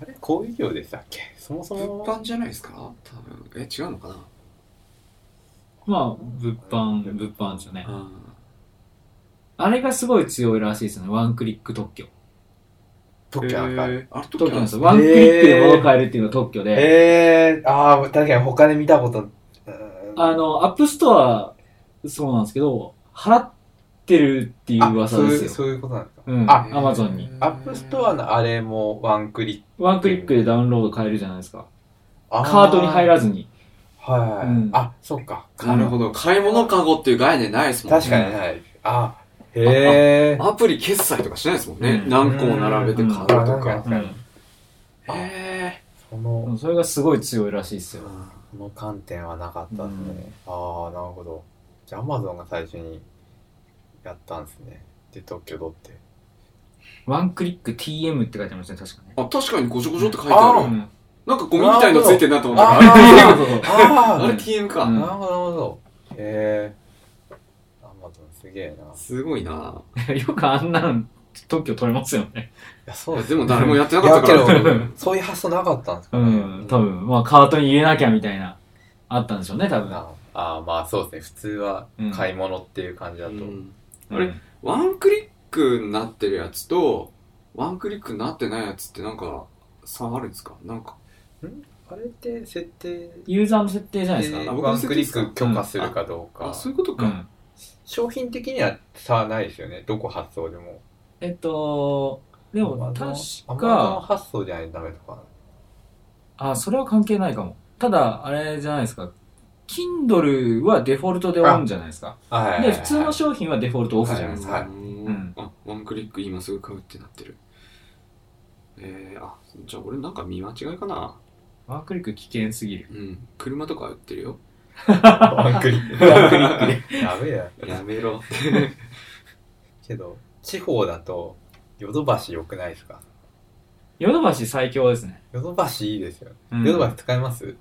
Speaker 1: あれ小売業でしたっけ？そもそ
Speaker 3: 物
Speaker 1: も、
Speaker 3: 販じゃないですか？多分。え、違うのかな？
Speaker 2: まあ、物販、物販ですよね。
Speaker 3: うん
Speaker 2: あれがすごい強いらしいですよね。ワンクリック特許。
Speaker 1: 特許なんか。
Speaker 3: えーあれ特
Speaker 2: 特許なんですよ。ワンクリックで物を買えるっていうのが特許で。
Speaker 1: えー、ああ、確かに他で見たこと、う
Speaker 2: あの、 App Store、そうなんですけど、払ってるっていう
Speaker 1: あそういう、
Speaker 2: 噂ですよ。
Speaker 1: そういうことなんですか。
Speaker 2: うん。
Speaker 1: あ
Speaker 2: アマゾンに。
Speaker 1: App Store のあれもワンクリック。
Speaker 2: ワンクリックでダウンロード買えるじゃないですか。
Speaker 1: あ
Speaker 2: カートに入らずに。
Speaker 1: はいはい。
Speaker 2: うん
Speaker 1: あ、そっか。
Speaker 3: なるほど。買い物カゴっていう概念ないですもんね。
Speaker 1: 確かにない。あ、へえ。
Speaker 3: アプリ決済とかしないですもんね。
Speaker 2: うん
Speaker 3: 何個も並べて買うと
Speaker 1: うん
Speaker 3: か。
Speaker 2: うん
Speaker 3: へ
Speaker 1: その、
Speaker 2: それがすごい強いらしいですよ。
Speaker 1: その観点はなかったですね。ああ、なるほど。じゃあ、アマゾンが最初にやったんですね。で、特許取って。
Speaker 2: ワンクリック TM って書いてましたね、確かね。
Speaker 3: あ、確かにごちょごちょって書いてあ
Speaker 1: あ
Speaker 3: る。
Speaker 2: うん
Speaker 3: なんかゴミみたいのついてるなと思った
Speaker 1: ああ
Speaker 3: あれ TM か。
Speaker 2: うん
Speaker 1: なるほど、なるほど。へえ。アマゾンすげえな。い
Speaker 3: すごいな
Speaker 2: よくあんなん特許取れますよね。
Speaker 1: や、そうです
Speaker 3: でも誰もやってなかったから。
Speaker 1: ど、そういう発想なかったんですか？ね。
Speaker 2: うん、多分、まあカートに入れなきゃみたいな、あったんでしょうね、多分。
Speaker 1: ああー、まあそうですね。普通は買い物っていう感じだと。
Speaker 3: うんあれワンクリックになってるやつと、ワンクリックになってないやつってなんか差あるんですか？なんか。
Speaker 1: あれって設定？
Speaker 2: ユーザーの設定じゃないですか？
Speaker 1: ワンクリック許可するかどうか。
Speaker 3: あ、そういうことか。
Speaker 2: うん。
Speaker 1: 商品的には差はないですよね。どこ発送でも。
Speaker 2: えっと、でも確
Speaker 1: アマゾン
Speaker 2: か、
Speaker 1: 発送じゃないとダメとか。
Speaker 2: あ、それは関係ないかも。ただ、あれじゃないですか？Kindle はデフォルトでオンじゃないですか。
Speaker 1: はい
Speaker 2: で、普通の商品はデフォルトオフじゃないですか。
Speaker 1: はい
Speaker 3: うんあ、ワンクリック今すぐ買うってなってる。えー、あ、じゃあ俺なんか見間違いかな
Speaker 2: ワンクリック危険すぎる。
Speaker 3: うん。車とか売ってるよ。
Speaker 1: ワンクリック。ワンクリックで。やべえや。
Speaker 3: やめろ。
Speaker 1: けど、地方だと、ヨドバシ良くないですか？
Speaker 2: ヨドバシ最強ですね。
Speaker 1: ヨドバシいいですよ。
Speaker 2: うん
Speaker 1: ヨドバシ使います？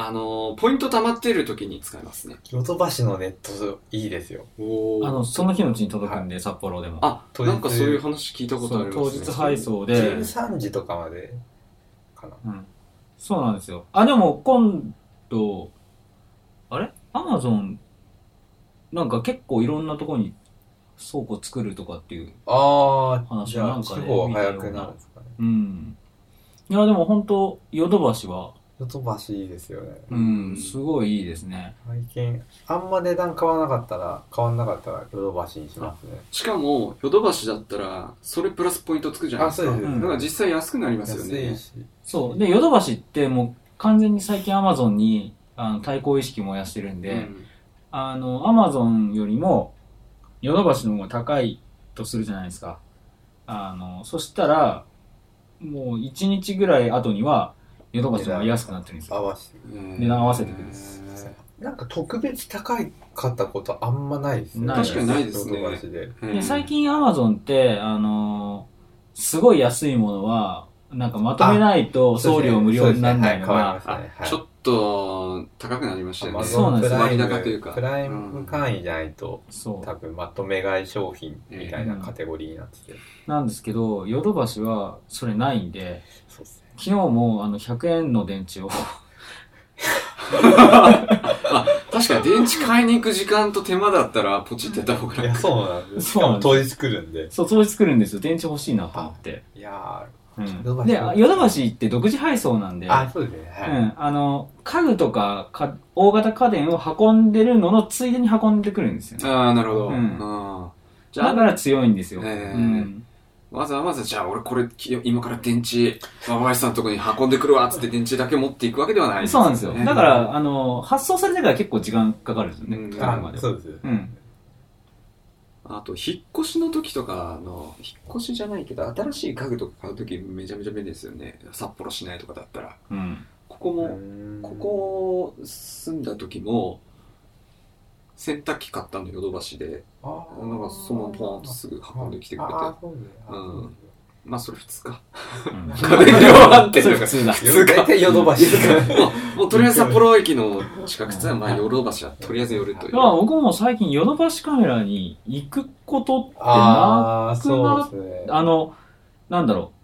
Speaker 3: あのー、ポイント溜まってる時に使いますね。
Speaker 1: ヨドバシのネットいいですよ。
Speaker 3: お
Speaker 2: あの、その日のうちに届くんで、札幌でも。
Speaker 3: あ、
Speaker 1: 当日
Speaker 3: なんかそういう話聞いたことありますね。
Speaker 2: 当日配送で、
Speaker 1: 13時とかまでかな。
Speaker 2: うん。そうなんですよ。あ、でも今度、あれ？アマゾン、なんか結構いろんなとこに倉庫作るとかっていう。
Speaker 1: ああ、
Speaker 2: 話
Speaker 1: じゃあ
Speaker 2: なんかね
Speaker 1: 地方は早くなるんですかね。
Speaker 2: うん。いや、でも本当ヨドバシは、
Speaker 1: ヨドバシいいですよね。
Speaker 2: うん、すごいいいですね。
Speaker 1: 最近、あんま値段変わらなかったら、変わんなかったらヨドバシにしますね。
Speaker 3: しかも、ヨドバシだったら、それプラスポイントつくじゃないですか。
Speaker 1: あそうです
Speaker 2: うん
Speaker 3: だから実際安くなりますよ
Speaker 1: 安
Speaker 3: ね
Speaker 1: い。し。
Speaker 2: そう。で、ヨドバシってもう完全に最近アマゾンにあの対抗意識燃やしてるんで、
Speaker 3: うん
Speaker 2: あの、アマゾンよりも、ヨドバシの方が高いとするじゃないですか。あの、そしたら、もう1日ぐらい後には、ヨドバシの方が安くなってるんですよ。
Speaker 1: 合わせて。
Speaker 2: 値段合わせてくる
Speaker 1: なんか特別高いかったことあんまないですね。
Speaker 2: ない
Speaker 3: 確かにないですね
Speaker 1: ヨドバシで。
Speaker 3: うん
Speaker 2: で、最近アマゾンって、あの、すごい安いものは、なんかまとめないと送料無料にならないのが。
Speaker 3: ちょっと高くなりましたよね。
Speaker 2: そうなんですよ
Speaker 1: プライム
Speaker 3: 割高というか
Speaker 1: プライム会員じゃないと、
Speaker 2: そう。
Speaker 1: 多分まとめ買い商品みたいなカテゴリーになってて。
Speaker 2: なんですけど、ヨドバシはそれないんで、
Speaker 1: そうですね。
Speaker 2: 昨日もあの100円の電池を
Speaker 3: あ、確かに電池買いに行く時間と手間だったらポチってた方が
Speaker 1: いや、
Speaker 3: 楽。
Speaker 1: そうなんです。し
Speaker 2: そうなんです
Speaker 1: かも当日来るんで。
Speaker 2: そう、当日来るんですよ。電池欲しいなと思って。
Speaker 1: いや
Speaker 2: うん
Speaker 1: ヨドバシ
Speaker 2: で、あヨドバシって独自配送なんで、
Speaker 1: ー、あ、そうですね。はい。
Speaker 2: うん、あの、家具とかか大型家電を運んでるののついでに運んでくるんですよね。
Speaker 3: ああ、なるほど。
Speaker 2: うん
Speaker 3: あーじゃあ、
Speaker 2: だから強いんですよ。
Speaker 3: えー
Speaker 2: うん
Speaker 3: わざわざじゃあ俺これき今から電池、若林さんのとこに運んでくるわっつって電池だけ持っていくわけではない
Speaker 2: そうなんですよ。
Speaker 3: ね
Speaker 2: だから、あの、発送されてから結構時間かかるんですよね。
Speaker 3: うん
Speaker 2: まで
Speaker 1: あそうです。
Speaker 2: うん。
Speaker 3: あと、引っ越しの時とかの、引っ越しじゃないけど、新しい家具とか買う時めちゃめちゃ便利ですよね。札幌市内とかだったら。
Speaker 2: うん。
Speaker 3: ここも、
Speaker 1: うん
Speaker 3: ここ住んだ時も、洗濯機買ったのヨドバシで、なんかそのままポーンとすぐ運んできてくれて
Speaker 1: う
Speaker 3: んまあそれ普通か。
Speaker 2: うん
Speaker 3: 家電量販店
Speaker 2: それ
Speaker 3: とか
Speaker 2: 普通だ。
Speaker 3: 普
Speaker 1: ヨドバシ
Speaker 3: もうとりあえず札幌駅の近くつまあヨドバシはとりあえず寄るという。
Speaker 2: まあ僕も最近ヨドバシカメラに行くことってな、
Speaker 1: ああ、そうですね。
Speaker 2: あの、なんだろう。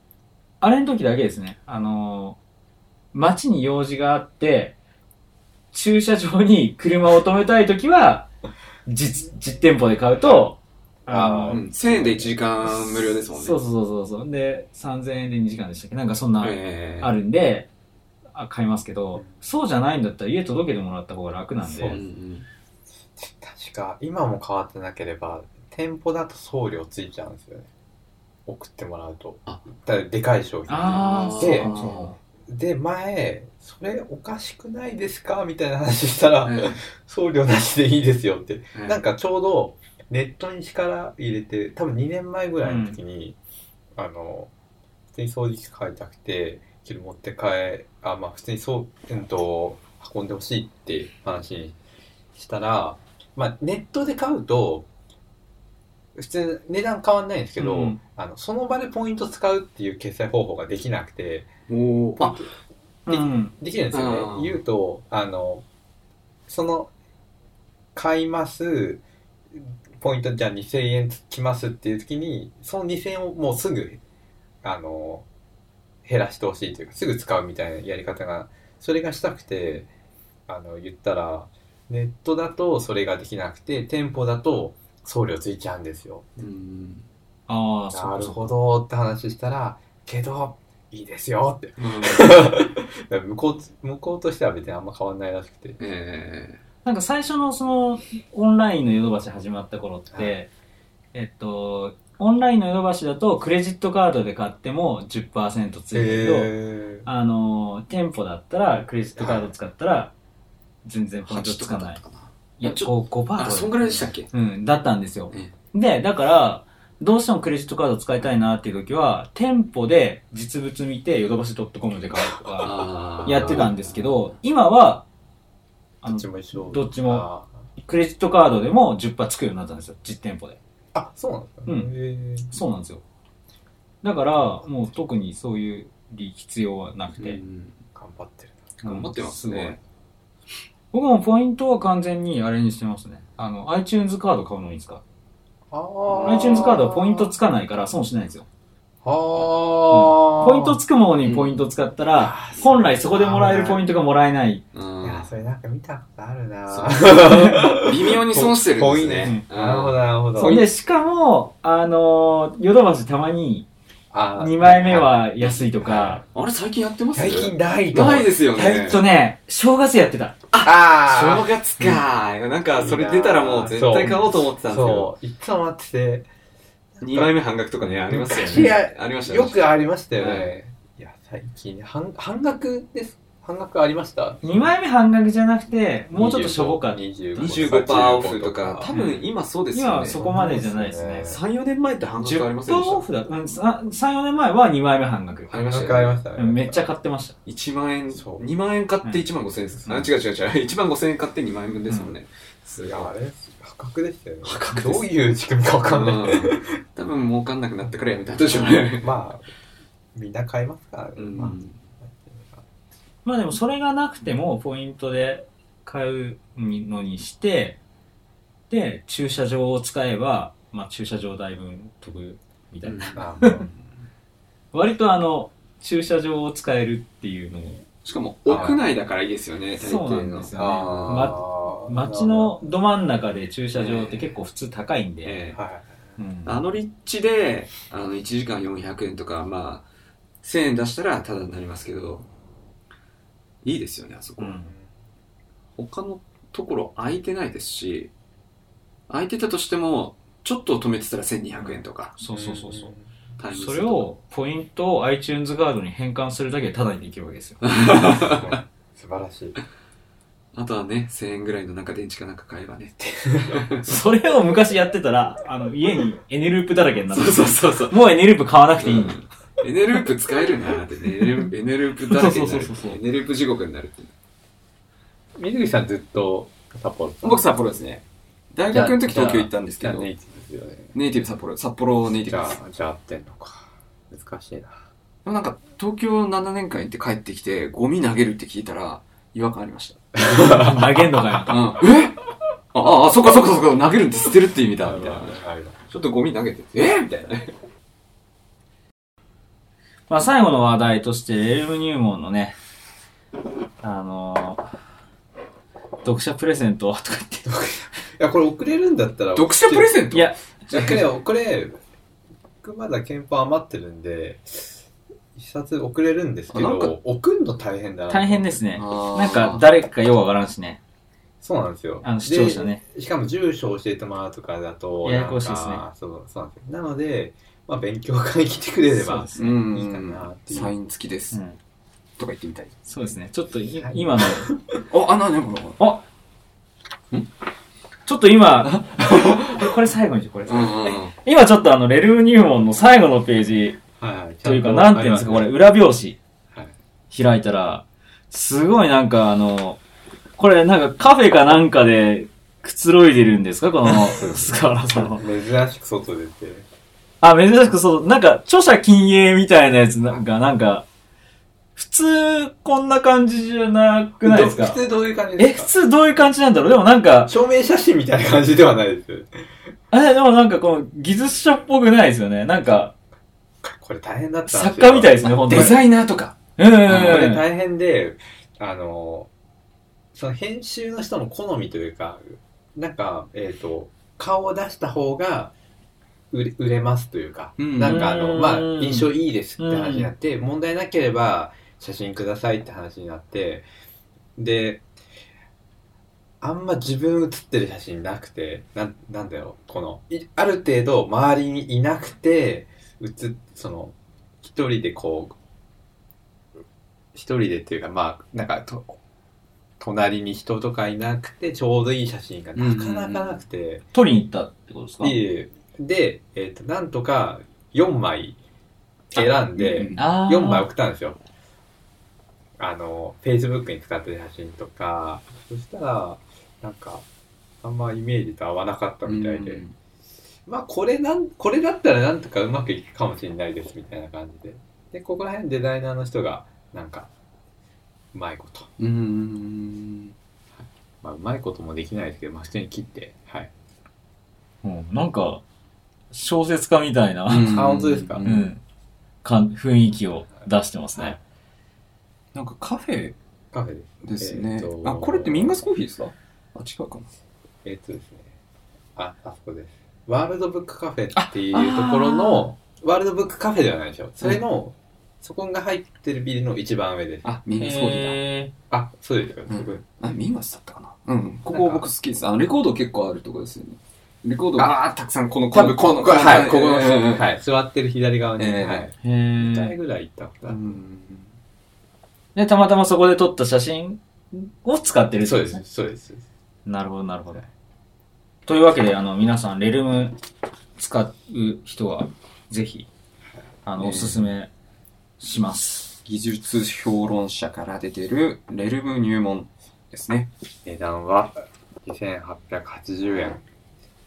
Speaker 2: あれの時だけですね。あの、街に用事があって、駐車場に車を止めたい時は、実、実店舗で買うと、あの、
Speaker 3: うん、1000円で1時間無料ですもんね。
Speaker 2: そうそうそうそうそう。で、3000円で2時間でしたっけ？なんかそんな、
Speaker 3: ええ
Speaker 2: あるんで、あ買いますけど、そうじゃないんだったら家届けてもらった方が楽なん
Speaker 1: そう
Speaker 2: で、
Speaker 3: うんうん
Speaker 1: 確か、今も変わってなければ、店舗だと送料ついちゃうんですよね。送ってもらうと。
Speaker 3: あ
Speaker 1: だでかい商品。
Speaker 2: ああ、
Speaker 1: で
Speaker 2: そうかもそう
Speaker 1: で、前、それおかしくないですか？みたいな話したら、
Speaker 3: え
Speaker 1: 送料なしでいいですよって。
Speaker 3: え
Speaker 1: なんかちょうどネットに力入れて、多分2年前ぐらいの時に、あの、普通に掃除機買いたくて、けど持って帰、あ、まあ普通にそう、うんと、運んでほしいって話にしたら、まあネットで買うと、普通値段変わんないんですけど、
Speaker 2: うん。
Speaker 1: あの、その場でポイント使うっていう決済方法ができなくて、
Speaker 3: おーあ、
Speaker 2: うん。
Speaker 1: できるんですよ
Speaker 3: あー
Speaker 1: ね。言うと、あの、その、買います、ポイントじゃあ2000円つきますっていう時に、その2000円をもうすぐ、あの、減らしてほしいというか、すぐ使うみたいなやり方が、それがしたくて、あの、言ったら、ネットだとそれができなくて、店舗だと送料ついちゃうんですよ。
Speaker 3: うん
Speaker 2: ああ、
Speaker 1: なるほどって話したら、けど、いいですよって。向こう、向こうとしては別にあんま変わんないらしくて。
Speaker 3: え
Speaker 2: なんか最初のその、オンラインのヨドバシ始まった頃って、
Speaker 1: はい
Speaker 2: えっと、オンラインのヨドバシだとクレジットカードで買っても10%ついてるけど、
Speaker 1: え
Speaker 2: あの、店舗だったらクレジットカード使ったら全然
Speaker 3: ー、
Speaker 2: ポイント
Speaker 3: 8と
Speaker 2: つかない。いや、
Speaker 3: ちょ
Speaker 2: 5%とか
Speaker 3: あ、そんぐらいでしたっけ？
Speaker 2: うん、だったんですよ
Speaker 3: え。
Speaker 2: で、だから、どうしてもクレジットカード使いたいなっていう時は、店舗で実物見て、ヨドバシ .com で買うとか、やってたんですけど、今は、あの
Speaker 1: どっちも一緒。
Speaker 2: どっちも
Speaker 1: あ
Speaker 2: クレジットカードでも10%つくようになったんですよ、実店舗で。
Speaker 1: ーあ、そうなんですか、
Speaker 2: うん
Speaker 1: へ
Speaker 2: そうなんですよ。だから、もう特にそういう必要はなくて。
Speaker 1: 頑張ってる
Speaker 3: 頑張ってますね。
Speaker 2: 僕もポイントは完全にあれにしてますね。あの、iTunes カード買うのにいいですか？?iTunes カードはポイントつかないから損しないんですよ。
Speaker 1: あー
Speaker 2: ポイントつくものにポイント使ったら、
Speaker 1: あー
Speaker 2: 本来そこでもらえるポイントがもらえない。
Speaker 3: うん
Speaker 1: いや、それなんか見たことあるな
Speaker 3: 微妙に損してるんですね。
Speaker 1: なるほど、なるほど。
Speaker 2: で、しかも、あの、ヨドバシたまに
Speaker 1: あー
Speaker 2: 2枚目は安いとか、
Speaker 3: あれ最近やってます？
Speaker 1: 最近ないと
Speaker 3: ないですよね
Speaker 2: えっ。とね、正月やってた。
Speaker 1: あ
Speaker 3: 正月か。なんか、それ出たらもう絶対買おうと思ってたんですけど。
Speaker 1: そう、いつも待ってて、
Speaker 3: 2枚目半額とかね、ありますよ
Speaker 1: 昔
Speaker 3: ね。
Speaker 1: あ
Speaker 3: ありました
Speaker 1: よくありましたよ
Speaker 3: は
Speaker 1: ね。いや、最近、半半額です。半額ありました
Speaker 2: ？2枚目半額じゃなくて、もうちょっとしょぼかった。
Speaker 1: 25
Speaker 3: 25%オフとか、多分今そうですよね。
Speaker 2: 今はそこまでじゃないですね。
Speaker 3: 3、4年前って半額ありません
Speaker 2: 10%
Speaker 3: でした
Speaker 2: オフだ。うんさ3、4年前は2枚目半額。
Speaker 3: ありました
Speaker 1: 半額あり
Speaker 3: よね。
Speaker 1: ました
Speaker 2: めっちゃ買ってました。
Speaker 3: 1万円、
Speaker 1: そう
Speaker 3: 2万円買って1万5千円です。
Speaker 2: うん
Speaker 3: あ、違う違う違う。1万5千円買って2万円分ですもんね。す
Speaker 1: いや、あれ、破格でしたよね。
Speaker 3: 破格
Speaker 1: どういう仕組みかわかんない。
Speaker 3: うん多分儲かんなくなってからやめたんでしょうね。
Speaker 1: まあ、みんな買いますからね。
Speaker 3: うん
Speaker 1: まあ
Speaker 2: まあでもそれがなくても、ポイントで買うのにして、で、駐車場を使えば、まあ駐車場代分飛ぶみたいな。
Speaker 1: あまあ。
Speaker 2: 割とあの、駐車場を使えるっていうのを、
Speaker 3: しかも、屋内だからいいですよね、
Speaker 2: そう
Speaker 3: の
Speaker 2: なんですよね。
Speaker 1: あー。
Speaker 2: 街のど真ん中で駐車場って結構普通高いんで、
Speaker 3: ええ。
Speaker 1: はい。
Speaker 2: うん。
Speaker 3: あの立地で、あの、1時間400円とか、まあ、1000円出したらタダになりますけど、いいですよね、あそこ。
Speaker 2: うん
Speaker 3: 他のところ空いてないですし、空いてたとしても、ちょっと止めてたら1200円とか、
Speaker 2: そうそうそうそう。それを、ポイントを iTunes カードに変換するだけでタダにできるわけですよ。
Speaker 1: うん。素晴らしい。
Speaker 3: あとはね、1000円ぐらいのなんか電池かなんか買えばね。
Speaker 2: それを昔やってたら、あの、家にエネループだらけになって
Speaker 3: そうそうそうそう。
Speaker 2: もうエネループ買わなくていい。
Speaker 3: エネループ使えるなーってね、エネルエネループだらけになる
Speaker 2: そうそうそうそう
Speaker 3: エネループ地獄になるって
Speaker 1: 水口さんずっと札幌
Speaker 3: 僕札幌ですね。大学の時東京行ったんですけど
Speaker 1: ネイティブですよね。
Speaker 3: ネイティブ札幌、札幌ネイティブです。
Speaker 1: じゃあ、じゃあ合ってんのか。難しいな。
Speaker 3: でもなんか、東京7年間行って帰ってきて、ゴミ投げるって聞いたら、違和感ありまし
Speaker 2: 投げんのかよ。
Speaker 3: た。うん。え？あ、あ、あ、そっかそっかそっか、投げるって捨てるって意味だ、みたいな。ちょっとゴミ投げて、え？みたいなね。
Speaker 2: まあ最後の話題として、エルム入門のね、あのー読者プレゼントとか言って。
Speaker 1: いや、これ送れるんだったら。
Speaker 3: 読者プレゼント？
Speaker 2: いや、
Speaker 1: じゃあこれ、これ、僕まだ憲法余ってるんで、一冊送れるんですけ
Speaker 3: あなんか
Speaker 1: ど、送るの大変だな。
Speaker 2: 大変ですね。なんか、誰かようわからんしね。
Speaker 1: そうなんですよ。
Speaker 2: あの視聴者ね
Speaker 1: で。しかも住所を教えてもらうとかだと、
Speaker 2: ややこしいですね
Speaker 1: そう、そうなんですよ。なので、まあ、勉強会に来てくれれば。いいかなっていう
Speaker 3: サイン付きです。
Speaker 2: うん。
Speaker 3: とか言ってみたい。
Speaker 2: そうですね。ちょっとい
Speaker 1: はい
Speaker 2: 今の、
Speaker 3: お、あ、なにこれ。
Speaker 2: あちょっと今、これ最後にしようこれ
Speaker 3: う。んうんうん。
Speaker 2: 今ちょっとあの、レルー入門の最後のページ
Speaker 1: はいはい。
Speaker 2: というか、なんていうんですか、これ、裏表紙。開いたら、すごいなんかあの、これなんかカフェかなんかでくつろいでるんですか？この、菅原さんは。
Speaker 1: 珍しく外出て。
Speaker 2: あ、珍しくそう、なんか、著者禁煙みたいなやつなんか、なんか、普通、こんな感じじゃなくないですか？
Speaker 1: 普通どういう感じ
Speaker 2: え、
Speaker 1: ですか？
Speaker 2: 普通どういう感じなんだろう？でもなんか、
Speaker 1: 証明写真みたいな感じではないです。
Speaker 2: え、でもなんかこの、技術書っぽくないですよね。なんか、
Speaker 1: これ大変だったん
Speaker 2: 作家みたいですね、本当に。
Speaker 3: デザイナーとか。
Speaker 2: うんうん
Speaker 1: こ
Speaker 2: うん。
Speaker 1: れ大変で、あの、その編集の人の好みというか、なんか、えっ、と、顔を出した方が売れ売れますというか、
Speaker 3: うん。
Speaker 1: なんかあの、
Speaker 2: うん。
Speaker 1: まあ、印象いいですって話になって、問題なければ写真くださいって話になって、で、あんま自分写ってる写真なくて、なん、なんだろう、この、いある程度周りにいなくて、写っ、その、一人でこう、一人でっていうか、まあ、なんかと、隣に人とかいなくて、ちょうどいい写真がなかなかなくて、
Speaker 2: 取りに行ったってことですか？
Speaker 1: いえいえで、えっ、と、なんとか4枚選んで、
Speaker 2: あー
Speaker 1: 4枚送ったんですよ。あの、Facebook に使ってる写真とか、そしたら、なんか、あんまイメージと合わなかったみたいで、
Speaker 3: うん
Speaker 1: まあ、これなん、これだったらなんとかうまくいくかもしれないです、みたいな感じで。で、ここら辺デザイナーの人が、なんか、うまいこと。
Speaker 3: うんうん。
Speaker 1: まあ、うまいこともできないですけど、まあ、普通に切って、はい。
Speaker 2: うんなんか、小説家みたいな、
Speaker 3: うん
Speaker 1: あ本当ですか？
Speaker 2: うん。かん雰囲気を出してますね。
Speaker 3: なんかカフェ
Speaker 1: カフェです。
Speaker 3: ね
Speaker 1: えー。と
Speaker 3: あ、これってミンガスコーヒーですか？あ、違うかな。
Speaker 1: えっとですね。あ、あそこです。ワールドブックカフェっていうところの、ワールドブックカフェではないでしょ。それの、そこが入ってるビルの一番上です。
Speaker 3: あ、ミンガスコーヒー
Speaker 2: へ
Speaker 1: あ、そうですよ。
Speaker 3: うん
Speaker 1: そこ
Speaker 3: だ。あ、ミンガスだったかな。うん。ここ僕好きです。あの、レコード結構あるとこですよね。レコードが、たくさんこの、
Speaker 1: 多分この、はい、ここの、はい、座ってる左側に、
Speaker 3: ええ
Speaker 1: はい。
Speaker 2: ー
Speaker 1: 2回
Speaker 2: へ
Speaker 1: ぐらい行った
Speaker 2: で、たまたまそこで撮った写真を使ってる
Speaker 1: そうです、そうです。
Speaker 2: なるほど、なるほど。というわけで、あの、皆さん、レルム使う人は、ぜひ、あの、
Speaker 3: えー
Speaker 2: おすすめします。
Speaker 3: 技術評論者から出てるレルム入門ですね。
Speaker 1: 値段は2880円。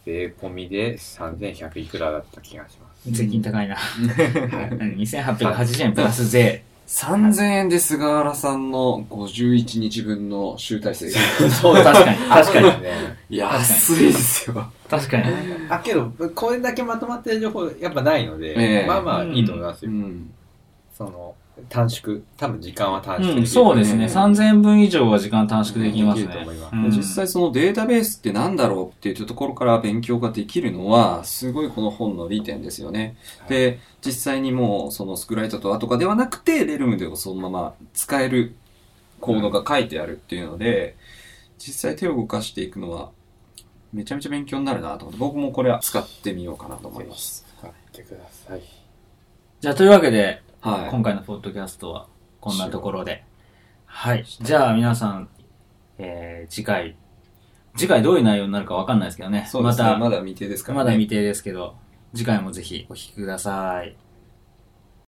Speaker 1: 税込みで3100いくらだった気がします。
Speaker 2: 税金高いな。
Speaker 1: はい。
Speaker 2: 2880円プラス税。
Speaker 3: 3000円で菅原さんの51日分の集大成が。
Speaker 1: そう
Speaker 2: 確かに、確かに。
Speaker 1: ね。
Speaker 3: 安いですよ。
Speaker 2: 確かに。
Speaker 1: あ、けど、これだけまとまってる情報、やっぱないので、
Speaker 3: ええ
Speaker 1: まあまあいいと思いますよ。
Speaker 3: うん。
Speaker 1: その、短縮。多分時間は短縮
Speaker 2: うん、そうですね。
Speaker 3: うん
Speaker 2: 3000円分以上は時間短縮できますね。うん
Speaker 3: 実際そのデータベースってなんだろうっていうところから勉強ができるのは、すごいこの本の利点ですよね。で、実際にもうそのスクライトとかとかではなくて、レルムでもそのまま使えるコードが書いてあるっていうので、実際手を動かしていくのは、めちゃめちゃ勉強になるなと思って、僕もこれは使ってみようかなと思います。
Speaker 1: 使ってください。
Speaker 2: じゃあ、というわけで、
Speaker 3: はい。
Speaker 2: 今回のポッドキャストはこんなところで。はい。じゃあ皆さん、えー、次回、次回どういう内容になるかわかんないですけどね。
Speaker 3: そうですね。
Speaker 2: また、
Speaker 3: まだ未定ですからね。
Speaker 2: まだ未定ですけど、次回もぜひお聞きください。